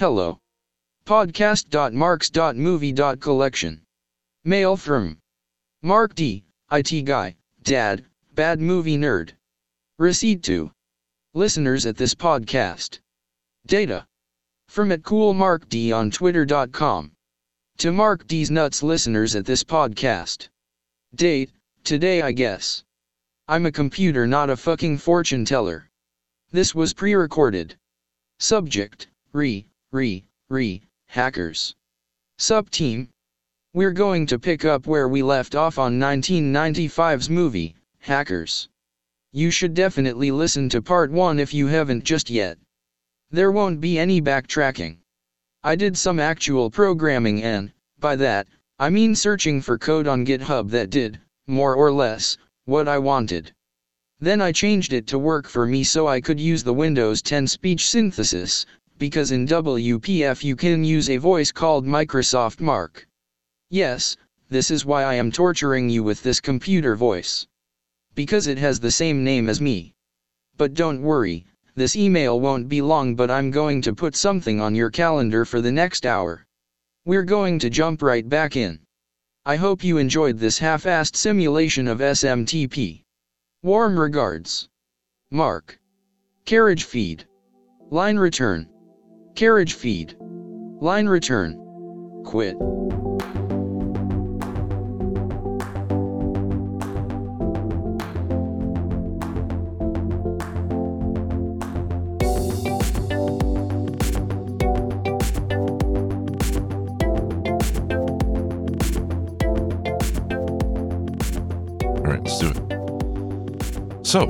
Hello. Podcast.marks.movie.collection. Mail from Mark D, IT guy, dad, bad movie nerd. Receipt to listeners at this podcast. Data from at cool Mark D on twitter.com. To Mark D's nuts listeners at this podcast. Date, today I guess. I'm a computer not a fucking fortune teller. This was pre-recorded. Subject, re, re, re, hackers. Sub-team. We're going to pick up where we left off on 1995's movie, Hackers. You should definitely listen to part 1 if you haven't just yet. There won't be any backtracking. I did some actual programming and, by that, I mean searching for code on GitHub that did, more or less, what I wanted. Then I changed it to work for me so I could use the Windows 10 speech synthesis, because in WPF you can use a voice called Microsoft Mark. Yes, this is why I am torturing you with this computer voice. Because it has the same name as me. But don't worry, this email won't be long but I'm going to put something on your calendar for the next hour. We're going to jump right back in. I hope you enjoyed this half-assed simulation of SMTP. Warm regards. Mark. Carriage feed. Line return. Carriage feed. Line return. Quit. All right, let's do it. So,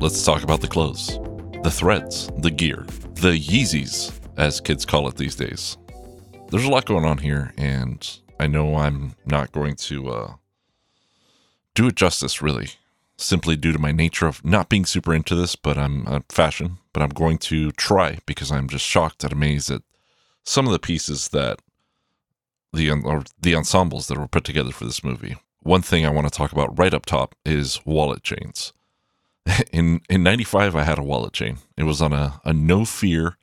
let's talk about the clothes, the threads, the gear, the Yeezys, as kids call it these days. There's a lot going on here, and I know I'm not going to uh, do it justice, really, simply due to my nature of not being super into this, but I'm uh, fashion. But I'm going to try because I'm just shocked and amazed at some of the pieces that the or the ensembles that were put together for this movie. One thing I want to talk about right up top is wallet chains. In in '95, I had a wallet chain. It was on a, a no fear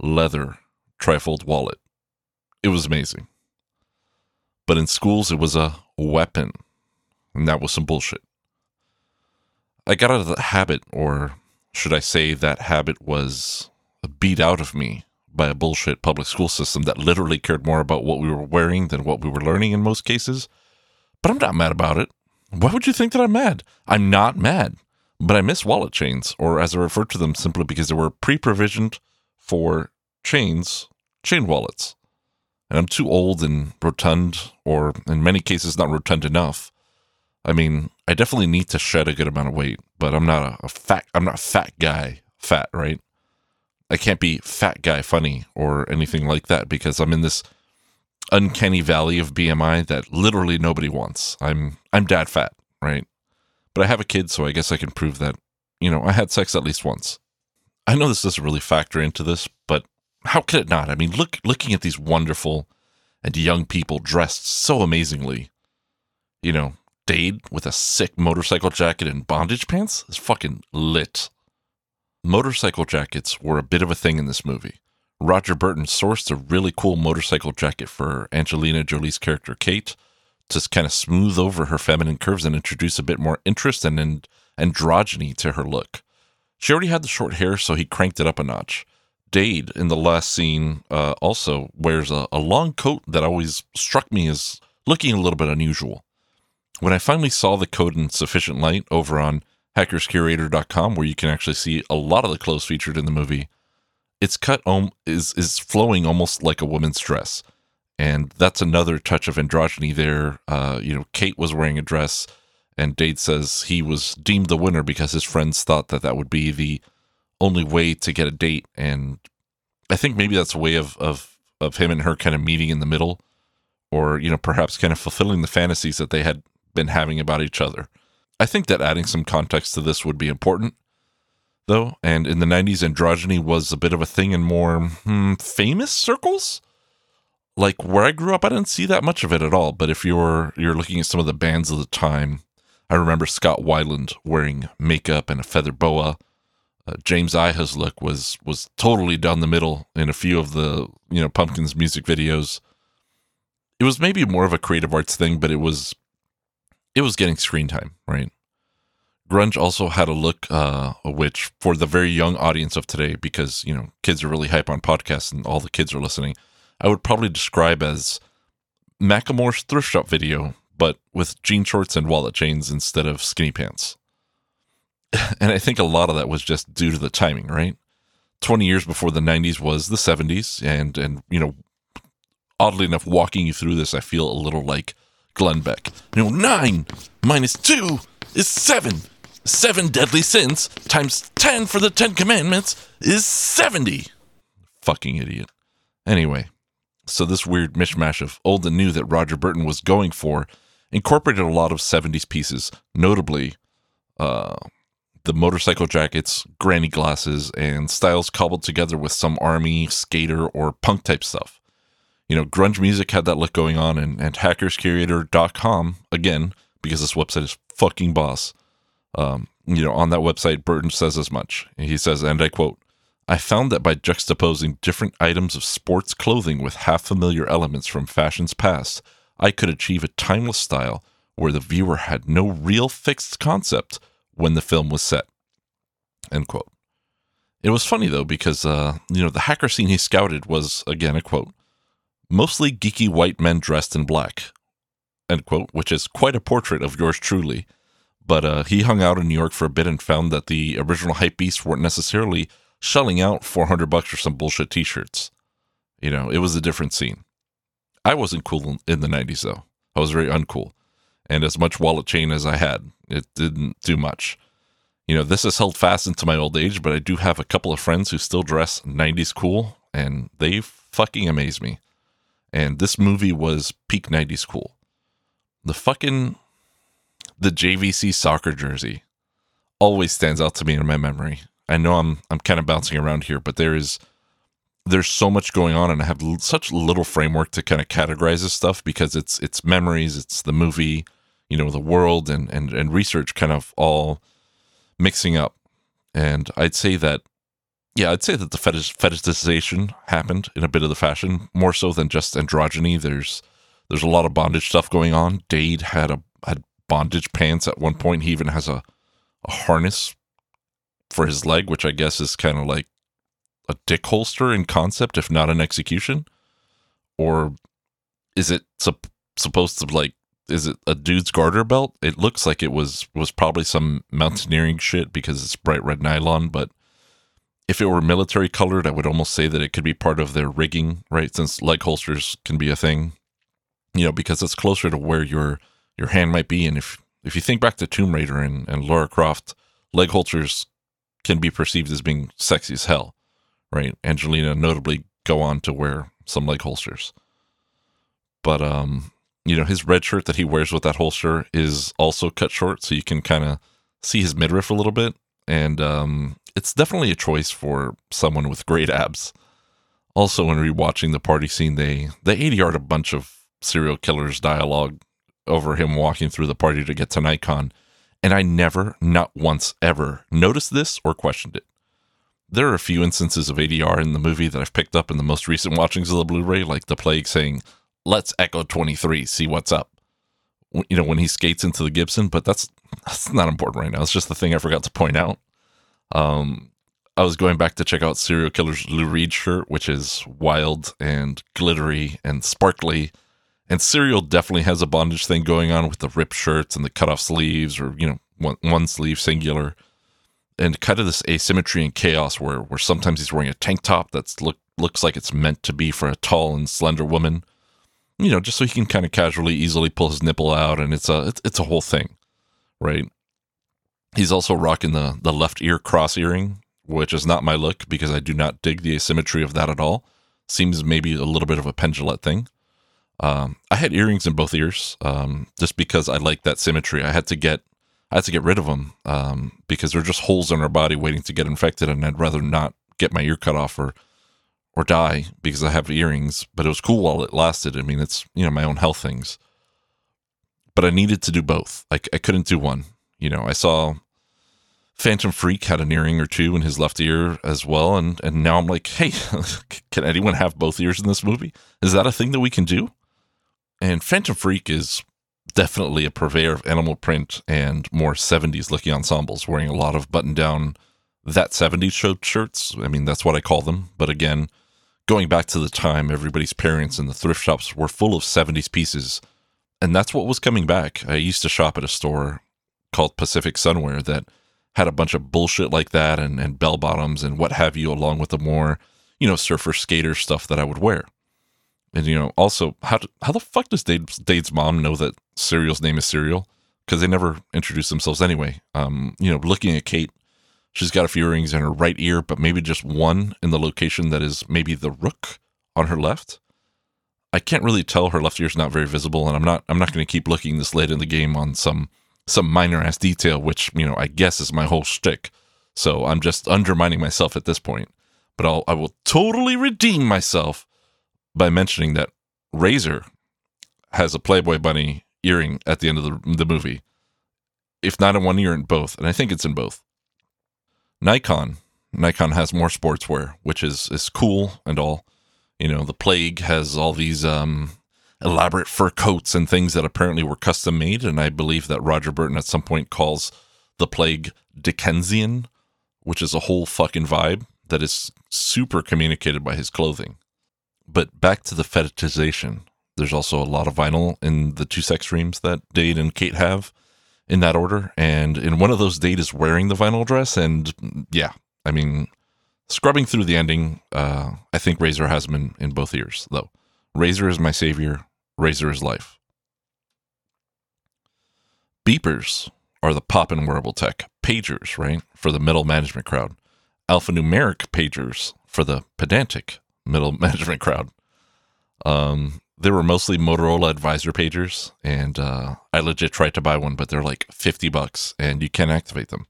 leather trifold wallet. It was amazing. But in schools, it was a weapon, and that was some bullshit. I got out of the habit, or should I say, that habit was beat out of me by a bullshit public school system that literally cared more about what we were wearing than what we were learning in most cases. But I'm not mad about it. Why would you think that I'm mad? I'm not mad. But I miss wallet chains, or as I refer to them simply because they were pre provisioned for chains, chain wallets. And I'm too old and rotund, or in many cases, not rotund enough. I mean, I definitely need to shed a good amount of weight, but I'm not a, a fat, I'm not a fat guy, fat, right? I can't be fat guy funny or anything like that because I'm in this uncanny valley of BMI that literally nobody wants. I'm I'm dad fat, right? But I have a kid, so I guess I can prove that, you know, I had sex at least once. I know this doesn't really factor into this, but how could it not? I mean, look looking at these wonderful and young people dressed so amazingly. You know, Dade with a sick motorcycle jacket and bondage pants is fucking lit. Motorcycle jackets were a bit of a thing in this movie. Roger Burton sourced a really cool motorcycle jacket for Angelina Jolie's character Kate to kind of smooth over her feminine curves and introduce a bit more interest and, and androgyny to her look. She already had the short hair, so he cranked it up a notch. Dade, in the last scene, uh, also wears a, a long coat that always struck me as looking a little bit unusual. When I finally saw the coat in sufficient light over on hackerscurator.com, where you can actually see a lot of the clothes featured in the movie, its cut om- is is flowing almost like a woman's dress, and that's another touch of androgyny there. Uh, you know, Kate was wearing a dress, and Dade says he was deemed the winner because his friends thought that that would be the only way to get a date, and I think maybe that's a way of of of him and her kind of meeting in the middle, or you know, perhaps kind of fulfilling the fantasies that they had been having about each other. I think that adding some context to this would be important though, and in the 90s, androgyny was a bit of a thing in more hmm, famous circles. Like where I grew up, I didn't see that much of it at all. But if you're you're looking at some of the bands of the time, I remember Scott Weiland wearing makeup and a feather boa. Uh, James Iha's look was was totally down the middle in a few of the you know Pumpkins music videos. It was maybe more of a creative arts thing, but it was it was getting screen time, right? Grunge also had a look, uh, which for the very young audience of today, because you know kids are really hype on podcasts and all the kids are listening, I would probably describe as Macklemore's thrift shop video, but with jean shorts and wallet chains instead of skinny pants. and I think a lot of that was just due to the timing, right? 20 years before the 90s was the 70s and and you know oddly enough walking you through this I feel a little like Glenn Beck. You know 9 minus 2 is 7. 7 deadly sins times 10 for the 10 commandments is 70. Fucking idiot. Anyway, so this weird mishmash of old and new that Roger Burton was going for incorporated a lot of 70s pieces, notably uh the motorcycle jackets, granny glasses, and styles cobbled together with some army, skater, or punk type stuff. You know, grunge music had that look going on, and, and hackerscurator.com, again, because this website is fucking boss. Um, you know, on that website, Burton says as much. He says, and I quote, I found that by juxtaposing different items of sports clothing with half familiar elements from fashion's past, I could achieve a timeless style where the viewer had no real fixed concept when the film was set. End quote. It was funny though because uh, you know the hacker scene he scouted was again a quote, mostly geeky white men dressed in black. End quote, which is quite a portrait of yours truly. But uh, he hung out in New York for a bit and found that the original hype beasts weren't necessarily shelling out 400 bucks for some bullshit t-shirts. You know, it was a different scene. I wasn't cool in the 90s though. I was very uncool. And as much wallet chain as I had, it didn't do much. You know, this has held fast into my old age, but I do have a couple of friends who still dress 90s cool, and they fucking amaze me. And this movie was peak 90s cool. The fucking the JVC soccer jersey always stands out to me in my memory. I know I'm I'm kind of bouncing around here, but there is there's so much going on and I have l- such little framework to kind of categorize this stuff because it's it's memories, it's the movie, you know the world and and and research kind of all mixing up. And i'd say that yeah i'd say that the fetish fetishization happened in a bit of the fashion more so than just androgyny. There's there's a lot of bondage stuff going on. Dade had a had bondage pants at one point. He even has a a harness for his leg which i guess is kind of like a dick holster in concept if not an execution or is it sup- supposed to like is it a dude's garter belt? It looks like it was was probably some mountaineering shit because it's bright red nylon, but if it were military colored, I would almost say that it could be part of their rigging, right? Since leg holsters can be a thing, you know, because it's closer to where your your hand might be. And if if you think back to Tomb Raider and, and Lara Croft, leg holsters can be perceived as being sexy as hell, right? Angelina notably go on to wear some leg holsters. But um you know, his red shirt that he wears with that holster is also cut short, so you can kind of see his midriff a little bit. And um, it's definitely a choice for someone with great abs. Also, when rewatching the party scene, they they ADR'd a bunch of Cereal Killer's dialogue over him walking through the party to get to Nikon, and I never, not once ever, noticed this or questioned it. There are a few instances of ADR in the movie that I've picked up in the most recent watchings of the Blu-ray, like the plague saying let's echo 23 see what's up. You know when he skates into the gibson but that's that's not important right now. It's just the thing i forgot to point out. Um i was going back to check out Cereal Killer's lou reed shirt which is wild and glittery and sparkly and Cereal definitely has a bondage thing going on with the ripped shirts and the cut off sleeves or you know one, one sleeve singular and kind of this asymmetry and chaos where where sometimes he's wearing a tank top that's look looks like it's meant to be for a tall and slender woman you know, just so he can kind of casually, easily pull his nipple out, and it's a it's, it's a whole thing, right? He's also rocking the the left ear cross earring, which is not my look because I do not dig the asymmetry of that at all. Seems maybe a little bit of a pendulette thing. Um, I had earrings in both ears, um, just because I like that symmetry. I had to get I had to get rid of them um, because they're just holes in our body waiting to get infected, and I'd rather not get my ear cut off or or die because I have earrings, but it was cool while it lasted. I mean, it's, you know, my own health things. But I needed to do both. Like I couldn't do one. You know, I saw Phantom Phreak had an earring or two in his left ear as well, and and now I'm like, hey, can anyone have both ears in this movie? Is that a thing that we can do? And Phantom Phreak is definitely a purveyor of animal print and more 70s looking ensembles, wearing a lot of button down that 70s show shirts. I mean, that's what I call them. But again, going back to the time everybody's parents in the thrift shops were full of 70s pieces, and that's what was coming back. I used to shop at a store called Pacific Sunwear that had a bunch of bullshit like that and, and bell bottoms and what have you, along with the more, you know, surfer skater stuff that I would wear. And, you know, also, how, do, how the fuck does Dade's, Dade's mom know that Cereal's name is Cereal? Because they never introduce themselves anyway. Um, you know, looking at Kate, she's got a few earrings in her right ear, but maybe just one in the location that is maybe the rook on her left. I can't really tell her left ear's not very visible, and I'm not I'm not going to keep looking this late in the game on some some minor ass detail, which, you know, I guess is my whole shtick. So I'm just undermining myself at this point. But I'll, I will totally redeem myself by mentioning that Razor has a Playboy Bunny earring at the end of the, the movie. If not in one ear, in both. And I think it's in both. Nikon. Nikon has more sportswear, which is, is cool and all. You know, the Plague has all these um, elaborate fur coats and things that apparently were custom made. And I believe that Roger Burton at some point calls the plague Dickensian, which is a whole fucking vibe that is super communicated by his clothing. But back to the fetishization. There's also a lot of vinyl in the two sex dreams that Dade and Kate have in that order. And in one of those, Dade is wearing the vinyl dress. And yeah, I mean, scrubbing through the ending, uh, I think Razor has him in, in both ears, though. Razor is my savior. Razor is life. Beepers are the pop and wearable tech. Pagers, right, for the middle management crowd. Alphanumeric pagers for the pedantic middle management crowd. Um, they were mostly Motorola advisor pagers, and uh, I legit tried to buy one, but they're like 50 bucks and you can't activate them.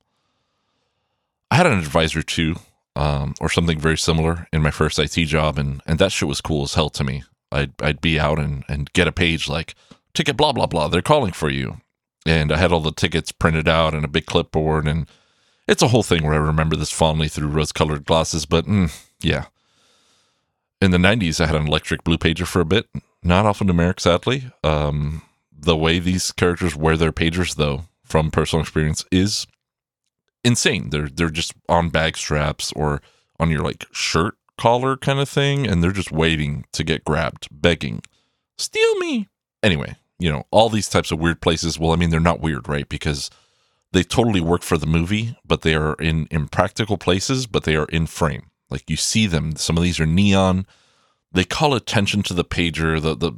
I had an advisor too, um, or something very similar in my first IT job, and, and that shit was cool as hell to me. I'd I'd be out and, and get a page like ticket blah blah blah. They're calling for you, and I had all the tickets printed out in a big clipboard, and it's a whole thing where I remember this fondly through rose-colored glasses. But mm, yeah, in the '90s, I had an electric blue pager for a bit, not alphanumeric, sadly. Um, the way these characters wear their pagers, though, from personal experience, is insane. They're they're just on bag straps or on your like shirt collar kind of thing, and they're just waiting to get grabbed, begging, steal me. Anyway, you know, all these types of weird places. Well, I mean, they're not weird, right? Because they totally work for the movie, but they are in impractical places, but they are in frame. Like you see them. Some of these are neon. They call attention to the pager, the the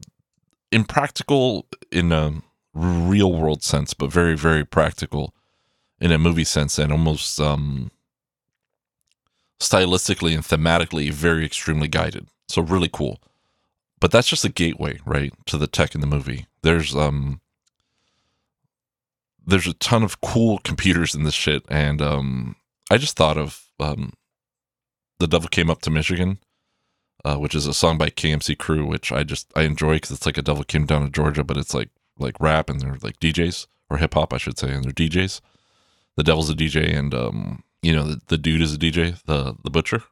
impractical in a real world sense, but very very practical in a movie sense, and almost um stylistically and thematically very extremely guided. So really cool. But that's just a gateway, right, to the tech in the movie. There's um there's a ton of cool computers in this shit and um I just thought of um The Devil Came Up to Michigan, uh, which is a song by KMC Crew, which I just I enjoy cuz it's like a devil came down to Georgia, but it's like like rap and they're like DJs or hip hop, I should say, and they're DJs. The Devil's a DJ and um you know the, the dude is a DJ, the the butcher,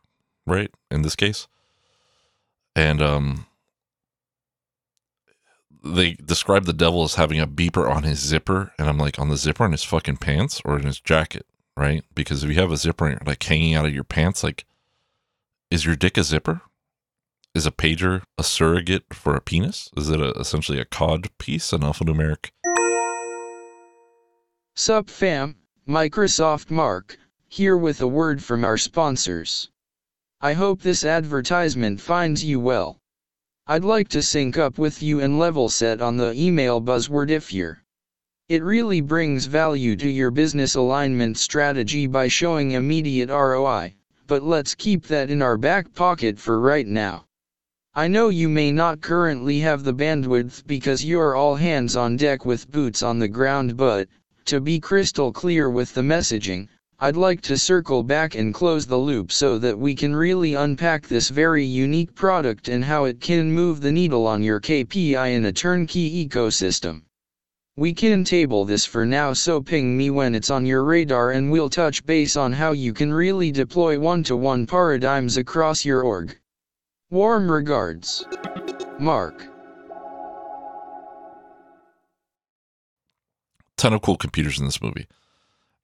right? In this case, and um, they describe the devil as having a beeper on his zipper, and I'm like, on the zipper on his fucking pants or in his jacket, right? Because if you have a zipper like hanging out of your pants, like, is your dick a zipper? Is a pager a surrogate for a penis? Is it a, essentially a cod piece, an alphanumeric? Sup fam, Microsoft Mark, here with a word from our sponsors. I hope this advertisement finds you well. I'd like to sync up with you and level set on the email buzzword if you're. It really brings value to your business alignment strategy by showing immediate ROI, but let's keep that in our back pocket for right now. I know you may not currently have the bandwidth because you're all hands on deck with boots on the ground but, to be crystal clear with the messaging, I'd like to circle back and close the loop so that we can really unpack this very unique product and how it can move the needle on your KPI in a turnkey ecosystem. We can table this for now so ping me when it's on your radar and we'll touch base on how you can really deploy one-to-one paradigms across your org. Warm regards. Mark. ton of cool computers in this movie.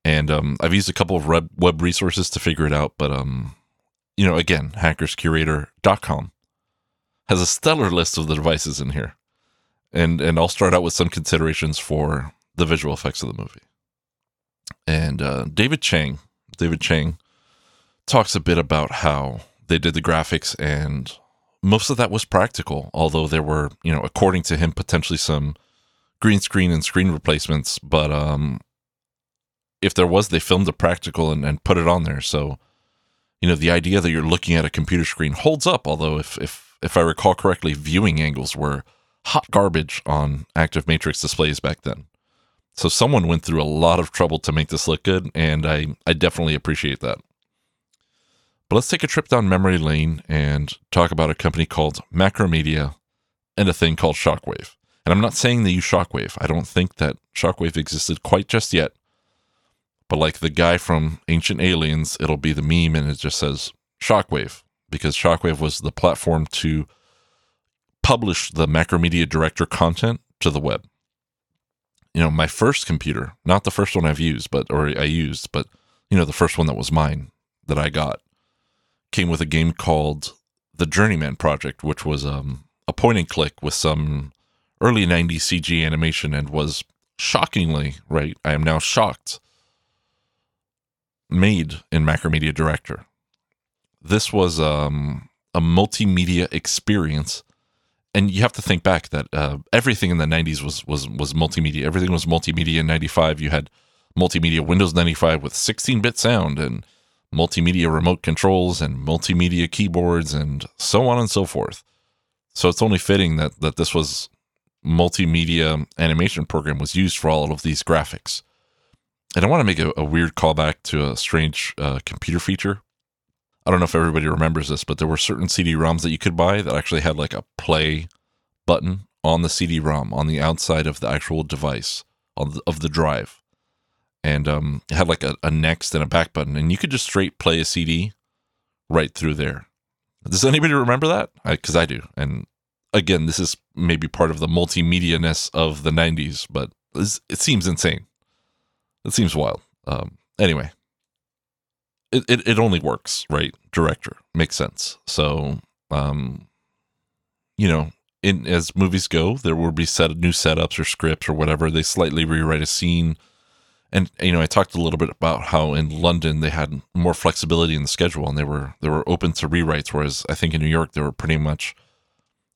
And um, I've used a couple of web resources to figure it out. But, um, you know, again, hackerscurator.com has a stellar list of the devices in here. And, and I'll start out with some considerations for the visual effects of the movie. And uh, David Chang, David Chang talks a bit about how they did the graphics and most of that was practical, although there were, you know, according to him, potentially some green screen and screen replacements. But um, if there was, they filmed a practical and, and put it on there. So, you know, the idea that you're looking at a computer screen holds up. Although, if if if I recall correctly, viewing angles were hot garbage on active matrix displays back then. So someone went through a lot of trouble to make this look good, and I I definitely appreciate that. But let's take a trip down memory lane and talk about a company called Macromedia and a thing called Shockwave. And I'm not saying they use Shockwave. I don't think that Shockwave existed quite just yet. But like the guy from Ancient Aliens, it'll be the meme and it just says Shockwave because Shockwave was the platform to publish the Macromedia Director content to the web. You know, my first computer, not the first one I've used, but or I used, but you know, the first one that was mine that I got came with a game called The Journeyman Project, which was um, a point and click with some early 90s CG animation and was shockingly, right? I am now shocked, made in Macromedia Director. This was um, a multimedia experience. And you have to think back that uh, everything in the 90s was, was, was multimedia. Everything was multimedia in 95. You had multimedia Windows 95 with 16 bit sound and multimedia remote controls and multimedia keyboards and so on and so forth. So it's only fitting that, that this was multimedia animation program was used for all of these graphics. And I want to make a, a weird callback to a strange uh, computer feature. I don't know if everybody remembers this, but there were certain CD-ROMs that you could buy that actually had like a play button on the CD-ROM on the outside of the actual device on the, of the drive, and um, it had like a, a next and a back button, and you could just straight play a CD right through there. Does anybody remember that? Because I, I do, and again, this is maybe part of the multimedia ness of the 90s, but it seems insane. It seems wild. Um, anyway, it, it, it only works, right? Director makes sense. So, um, you know, in as movies go, there will be set new setups or scripts or whatever. They slightly rewrite a scene. And you know, I talked a little bit about how in London they had more flexibility in the schedule and they were they were open to rewrites, whereas I think in New York they were pretty much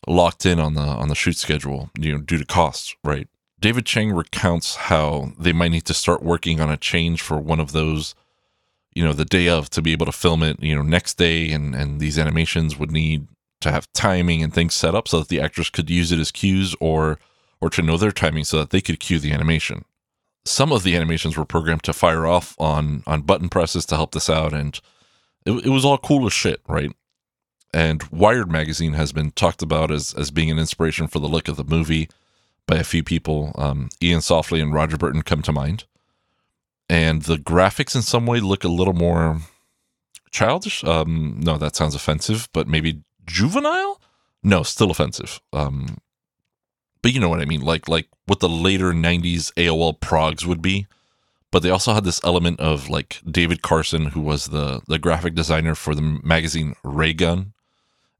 locked in on the on the shoot schedule, you know, due to costs, right? David Chang recounts how they might need to start working on a change for one of those, you know, the day of to be able to film it, you know, next day and and these animations would need to have timing and things set up so that the actors could use it as cues or or to know their timing so that they could cue the animation. Some of the animations were programmed to fire off on on button presses to help this out and it, it was all cool as shit, right? And Wired magazine has been talked about as, as being an inspiration for the look of the movie by a few people. Um, Iain Softley and Roger Burton come to mind. And the graphics in some way look a little more childish. Um, no, that sounds offensive, but maybe juvenile? No, still offensive. Um, but you know what I mean, like like what the later '90s AOL progs would be. But they also had this element of like David Carson, who was the the graphic designer for the magazine Raygun,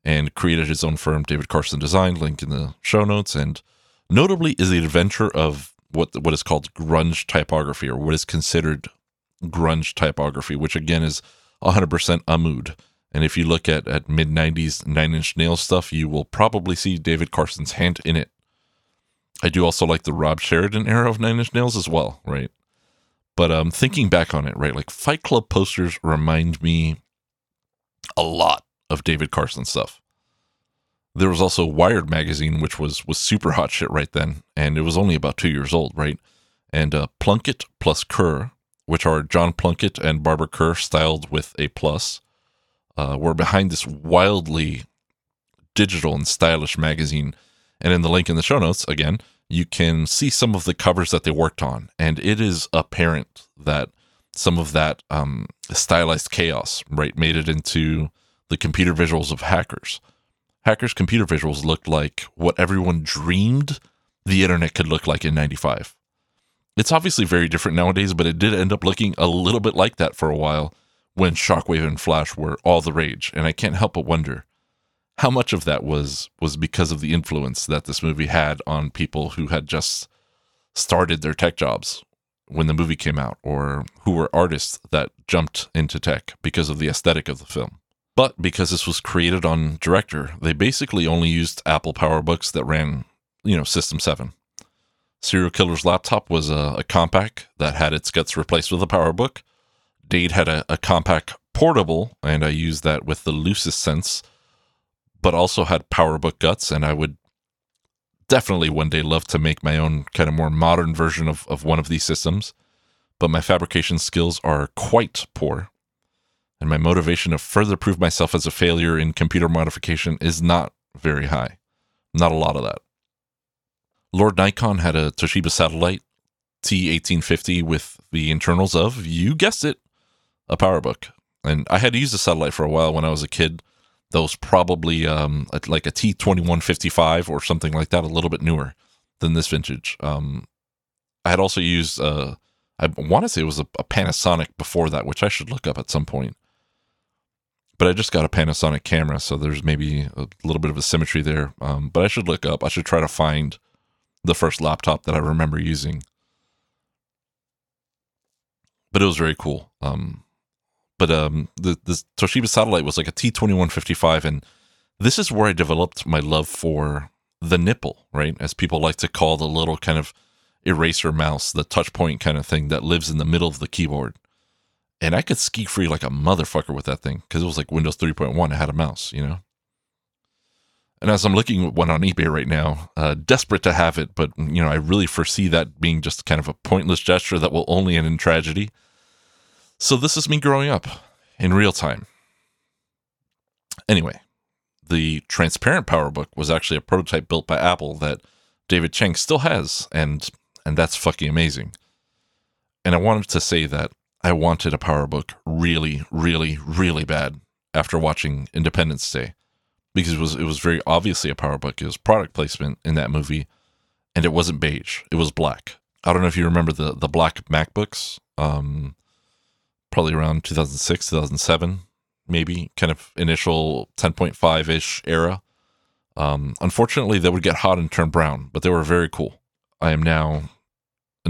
and created his own firm, David Carson Design, link in the show notes. And notably is the adventure of what what is called grunge typography, or what is considered grunge typography, which again is 100% Ahmood. And if you look at, at mid 90s Nine Inch Nails stuff, you will probably see David Carson's hand in it. I do also like the Rob Sheridan era of Nine Inch Nails as well, right? But um, thinking back on it, right, like Fight Club posters remind me a lot of David Carson stuff. There was also Wired magazine, which was was super hot shit right then, and it was only about two years old, right? And uh, Plunkett plus Kuhr, which are John Plunkett and Barbara Kuhr styled with a plus, uh, were behind this wildly digital and stylish magazine. And in the link in the show notes, again, you can see some of the covers that they worked on, and it is apparent that some of that um, stylized chaos, right, made it into the computer visuals of hackers. Hackers' computer visuals looked like what everyone dreamed the internet could look like in 95. It's obviously very different nowadays, but it did end up looking a little bit like that for a while when Shockwave and Flash were all the rage. And I can't help but wonder how much of that was was because of the influence that this movie had on people who had just started their tech jobs when the movie came out or who were artists that jumped into tech because of the aesthetic of the film. But because this was created on Director, they basically only used Apple PowerBooks that ran, you know, System 7. Cereal Killer's laptop was a, a Compaq that had its guts replaced with a PowerBook. Dade had a, a Compaq portable, and I used that with the loosest sense, but also had PowerBook guts, and I would definitely one day love to make my own kind of more modern version of, of one of these systems, but my fabrication skills are quite poor. And my motivation to further prove myself as a failure in computer modification is not very high. Not a lot of that. Lord Nikon had a Toshiba satellite T1850 with the internals of, you guessed it, a PowerBook. And I had used a satellite for a while when I was a kid that was probably um, like a T2155 or something like that, a little bit newer than this vintage. Um, I had also used, uh, I want to say it was a, a, Panasonic before that, which I should look up at some point. But I just got a Panasonic camera, so there's maybe a little bit of a symmetry there. Um, but I should look up, I should try to find the first laptop that I remember using. But it was very cool. Um, but um, the the Toshiba satellite was like a T twenty one fifty five, and this is where I developed my love for the nipple, right? As people like to call the little kind of eraser mouse, the touch point kind of thing that lives in the middle of the keyboard. And I could SkiFree like a motherfucker with that thing because it was like Windows 3.1. It had a mouse, you know? And as I'm looking at one on eBay right now, uh, desperate to have it, but, you know, I really foresee that being just kind of a pointless gesture that will only end in tragedy. So this is me growing up in real time. Anyway, the transparent PowerBook was actually a prototype built by Apple that David Chang still has, and and that's fucking amazing. And I wanted to say that I wanted a PowerBook really, really, really bad after watching Independence Day, because it was it was very obviously a PowerBook. It was product placement in that movie, and it wasn't beige; it was black. I don't know if you remember the the black MacBooks. Um, probably around 2006, 2007, maybe kind of initial 10.5 ish era. Um, unfortunately, they would get hot and turn brown, but they were very cool. I am now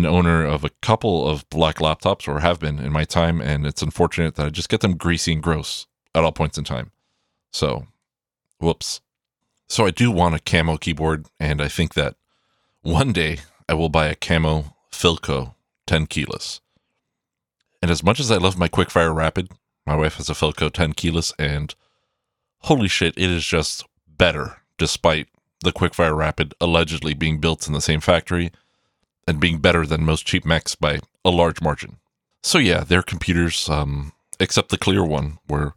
an owner of a couple of black laptops, or have been in my time, and it's unfortunate that I just get them greasy and gross at all points in time. So, whoops. So, I do want a camo keyboard, and I think that one day I will buy a camo Filco 10 keyless. And as much as I love my Quickfire Rapid, my wife has a Filco 10 keyless, and holy shit, it is just better, despite the Quickfire Rapid allegedly being built in the same factory and being better than most cheap Macs by a large margin. So yeah, their computers, um, except the clear one, were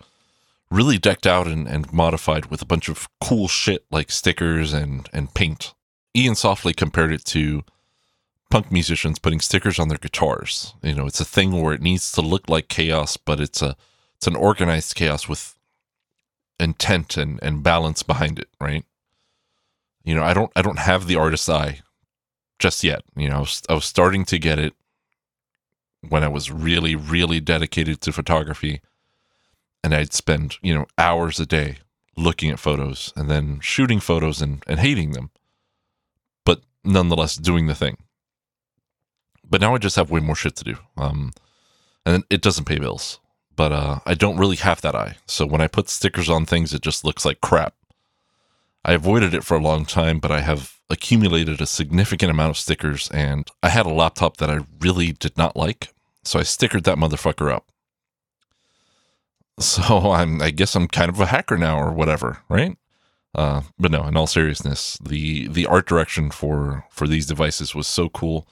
really decked out and, and modified with a bunch of cool shit like stickers and, and paint. Iain Softley compared it to punk musicians putting stickers on their guitars. You know, it's a thing where it needs to look like chaos, but it's a it's an organized chaos with intent and, and balance behind it, right? You know, I don't I don't have the artist's eye just yet. You know, I was, I was starting to get it when I was really, really dedicated to photography. And I'd spend, you know, hours a day looking at photos and then shooting photos and, and hating them, but nonetheless doing the thing but now I just have way more shit to do. Um, and it doesn't pay bills. But uh, I don't really have that eye. So when I put stickers on things, it just looks like crap. I avoided it for a long time, but I have accumulated a significant amount of stickers, and I had a laptop that I really did not like, so I stickered that motherfucker up. So I'm, I guess I'm kind of a hacker now, or whatever, right? Uh, but no, in all seriousness, the the art direction for for these devices was so cool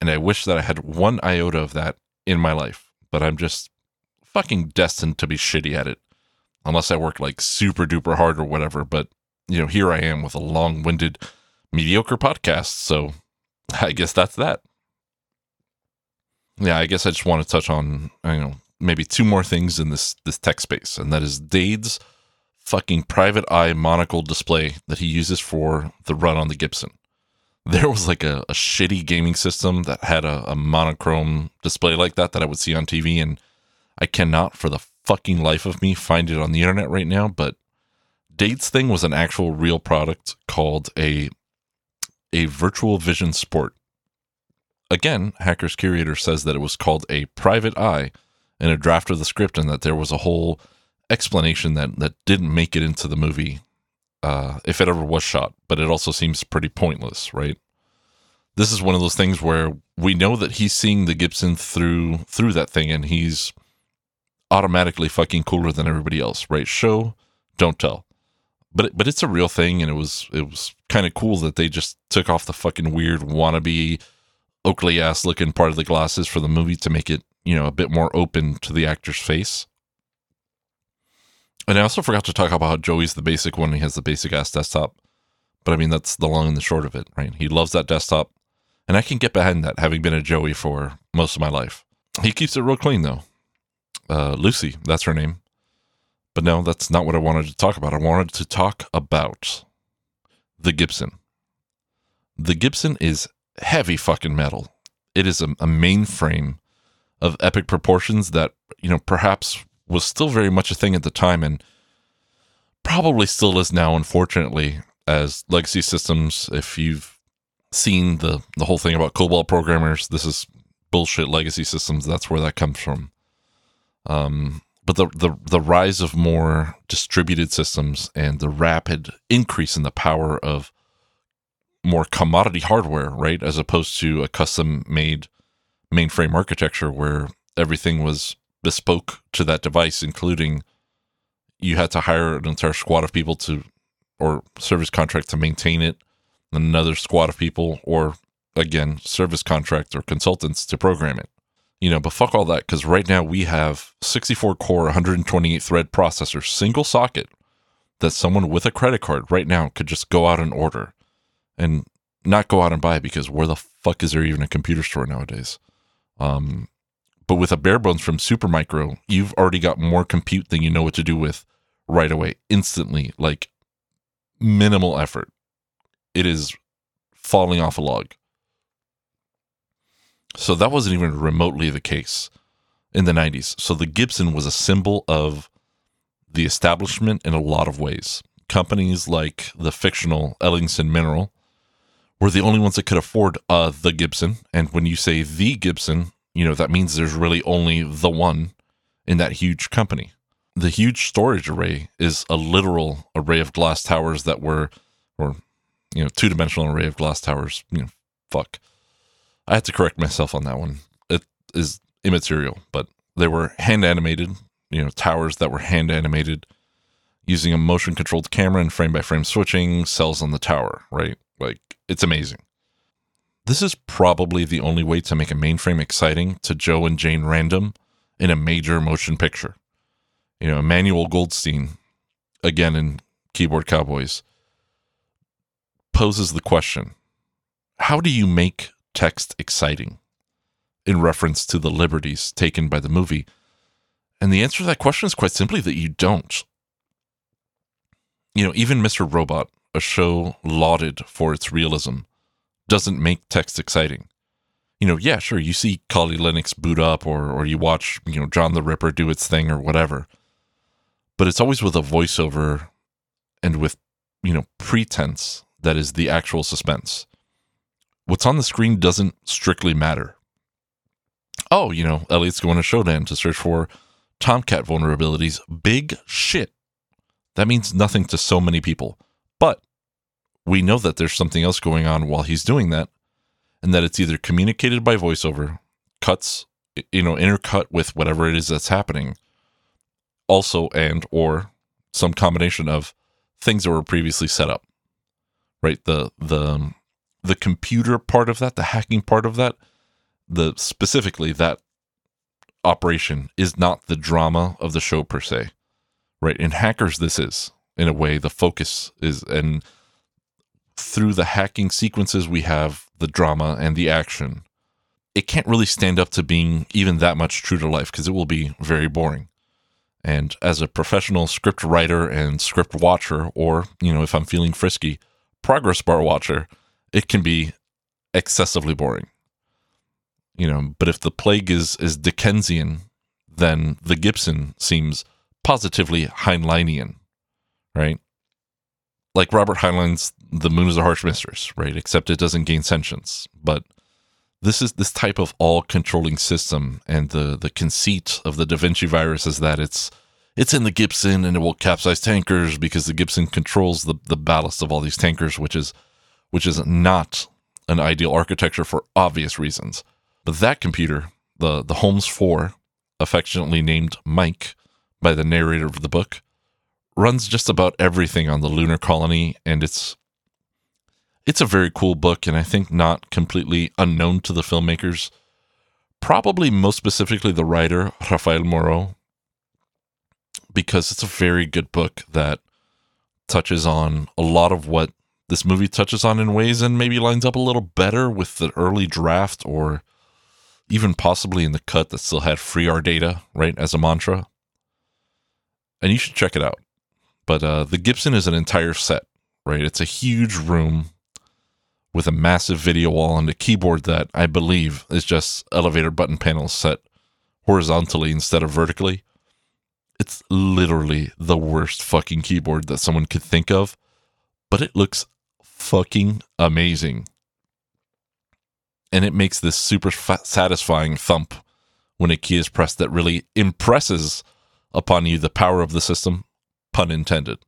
and I wish that I had one iota of that in my life, but I'm just fucking destined to be shitty at it unless I work like super duper hard or whatever. But, you know, here I am with a long winded, mediocre podcast. So I guess that's that. Yeah, I guess I just want to touch on, you know, maybe two more things in this this tech space, and that is Dade's fucking private eye monocle display that he uses for the run on the Gibson. There was like a, a shitty gaming system that had a, a monochrome display like that that I would see on TV, and I cannot for the fucking life of me find it on the internet right now. But Dade's thing was an actual real product called a a virtual vision sport. Again, Hacker's Curator says that it was called a private eye in a draft of the script and that there was a whole explanation that, that didn't make it into the movie uh, if it ever was shot, but it also seems pretty pointless, right? This is one of those things where we know that he's seeing the Gibson through through that thing and he's automatically fucking cooler than everybody else, right? Show, don't tell but but it's a real thing, and it was it was kind of cool that they just took off the fucking weird wannabe Oakley ass looking part of the glasses for the movie to make it you know a bit more open to the actor's face. And I also forgot to talk about how Joey's the basic one. He has the basic ass desktop, but I mean that's the long and the short of it, right? He loves that desktop, and I can get behind that, having been a Joey for most of my life. He keeps it real clean though. Uh, Lucy, that's her name. But no, that's not what I wanted to talk about. I wanted to talk about the Gibson. The Gibson is heavy fucking metal. It is a, a mainframe of epic proportions that, you know, perhaps was still very much a thing at the time and probably still is now, unfortunately, as legacy systems. If you've seen the, the whole thing about COBOL programmers, this is bullshit legacy systems. That's where that comes from. Um, but the, the the rise of more distributed systems and the rapid increase in the power of more commodity hardware, right, as opposed to a custom made mainframe architecture where everything was bespoke to that device, including you had to hire an entire squad of people to or service contract to maintain it, another squad of people, or again, service contract or consultants to program it you know, but fuck all that because right now we have 64 core, 128 thread processor, single socket that someone with a credit card right now could just go out and order and not go out and buy because where the fuck is there even a computer store nowadays? Um, but with a bare bones from Supermicro, you've already got more compute than you know what to do with right away, instantly, like minimal effort. It is falling off a log. So that wasn't even remotely the case in the 90s. So the Gibson was a symbol of the establishment in a lot of ways. Companies like the fictional Ellingson Mineral were the only ones that could afford uh, the Gibson. And when you say the Gibson, you know, that means there's really only the one in that huge company. The huge storage array is a literal array of glass towers that were, or, you know, two dimensional array of glass towers. You know, fuck I had to correct myself on that one. It is immaterial, but they were hand animated, you know, towers that were hand animated using a motion controlled camera and frame by frame switching cells on the tower, right? Like, it's amazing. This is probably the only way to make a mainframe exciting to Joe and Jane Random in a major motion picture. You know, Emmanuel Goldstein, again in Keyboard Cowboys, poses the question how do you make text exciting in reference to the liberties taken by the movie? And the answer to that question is quite simply that you don't. You know, even Mr. Robot, a show lauded for its realism, doesn't make text exciting. You know, yeah, sure, you see Kali Linux boot up or or you watch, you know, John the Ripper do its thing or whatever. But it's always with a voiceover and with, you know, pretense that is the actual suspense what's on the screen doesn't strictly matter. Oh, you know, Elliot's going to Shodan to search for Tomcat vulnerabilities. Big shit. That means nothing to so many people. But we know that there's something else going on while he's doing that, and that it's either communicated by voiceover, cuts, you know, intercut with whatever it is that's happening, also, and or some combination of things that were previously set up. Right? The the um, the computer part of that, the hacking part of that, the specifically that operation is not the drama of the show per se. Right? In hackers this is in a way the focus is and through the hacking sequences we have the drama, and the action, it can't really stand up to being even that much true to life because it will be very boring. And as a professional script writer and script watcher, or, you know, if I'm feeling frisky, progress bar watcher, it can be excessively boring. You know, but if the plague is is Dickensian, then the Gibson seems positively Heinleinian, right? Like Robert Heinlein's The Moon is a Harsh Mistress, right? Except it doesn't gain sentience. But this is this type of all controlling system and the the conceit of the Da Vinci virus is that it's it's in the Gibson and it will capsize tankers because the Gibson controls the, the ballast of all these tankers, which is which is not an ideal architecture for obvious reasons. But that computer, the, the Holmes 4, affectionately named Mike by the narrator of the book, runs just about everything on the lunar colony, and it's it's a very cool book, and I think not completely unknown to the filmmakers. Probably most specifically the writer, Rafael Moreau, because it's a very good book that touches on a lot of what this movie touches on in ways and maybe lines up a little better with the early draft or even possibly in the cut that still had free our data, right, as a mantra. And you should check it out. But uh, the Gibson is an entire set, right? It's a huge room with a massive video wall and a keyboard that I believe is just elevator button panels set horizontally instead of vertically. It's literally the worst fucking keyboard that someone could think of, but it looks fucking amazing and it makes this super satisfying thump when a key is pressed that really impresses upon you the power of the system, pun intended.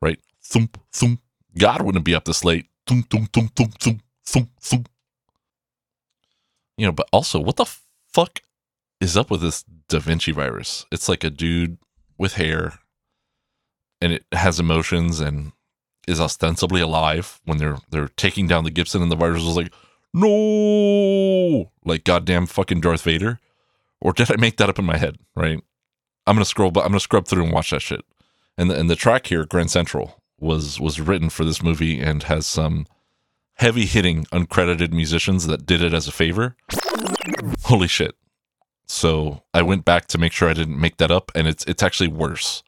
Right? Thump, thump. God wouldn't be up this late. Thump, thump, thump, thump, thump, thump, thump. You know, but also, what the fuck is up with this Da Vinci virus? It's like a dude with hair and it has emotions and is ostensibly alive when they're they're taking down the Gibson and the virus is like, no, like goddamn fucking Darth Vader, or did I make that up in my head? Right? I'm gonna scroll, but I'm gonna scrub through and watch that shit. And the, and the track here, Grand Central, was was written for this movie and has some heavy hitting uncredited musicians that did it as a favor. Holy shit! So I went back to make sure I didn't make that up, and it's it's actually worse.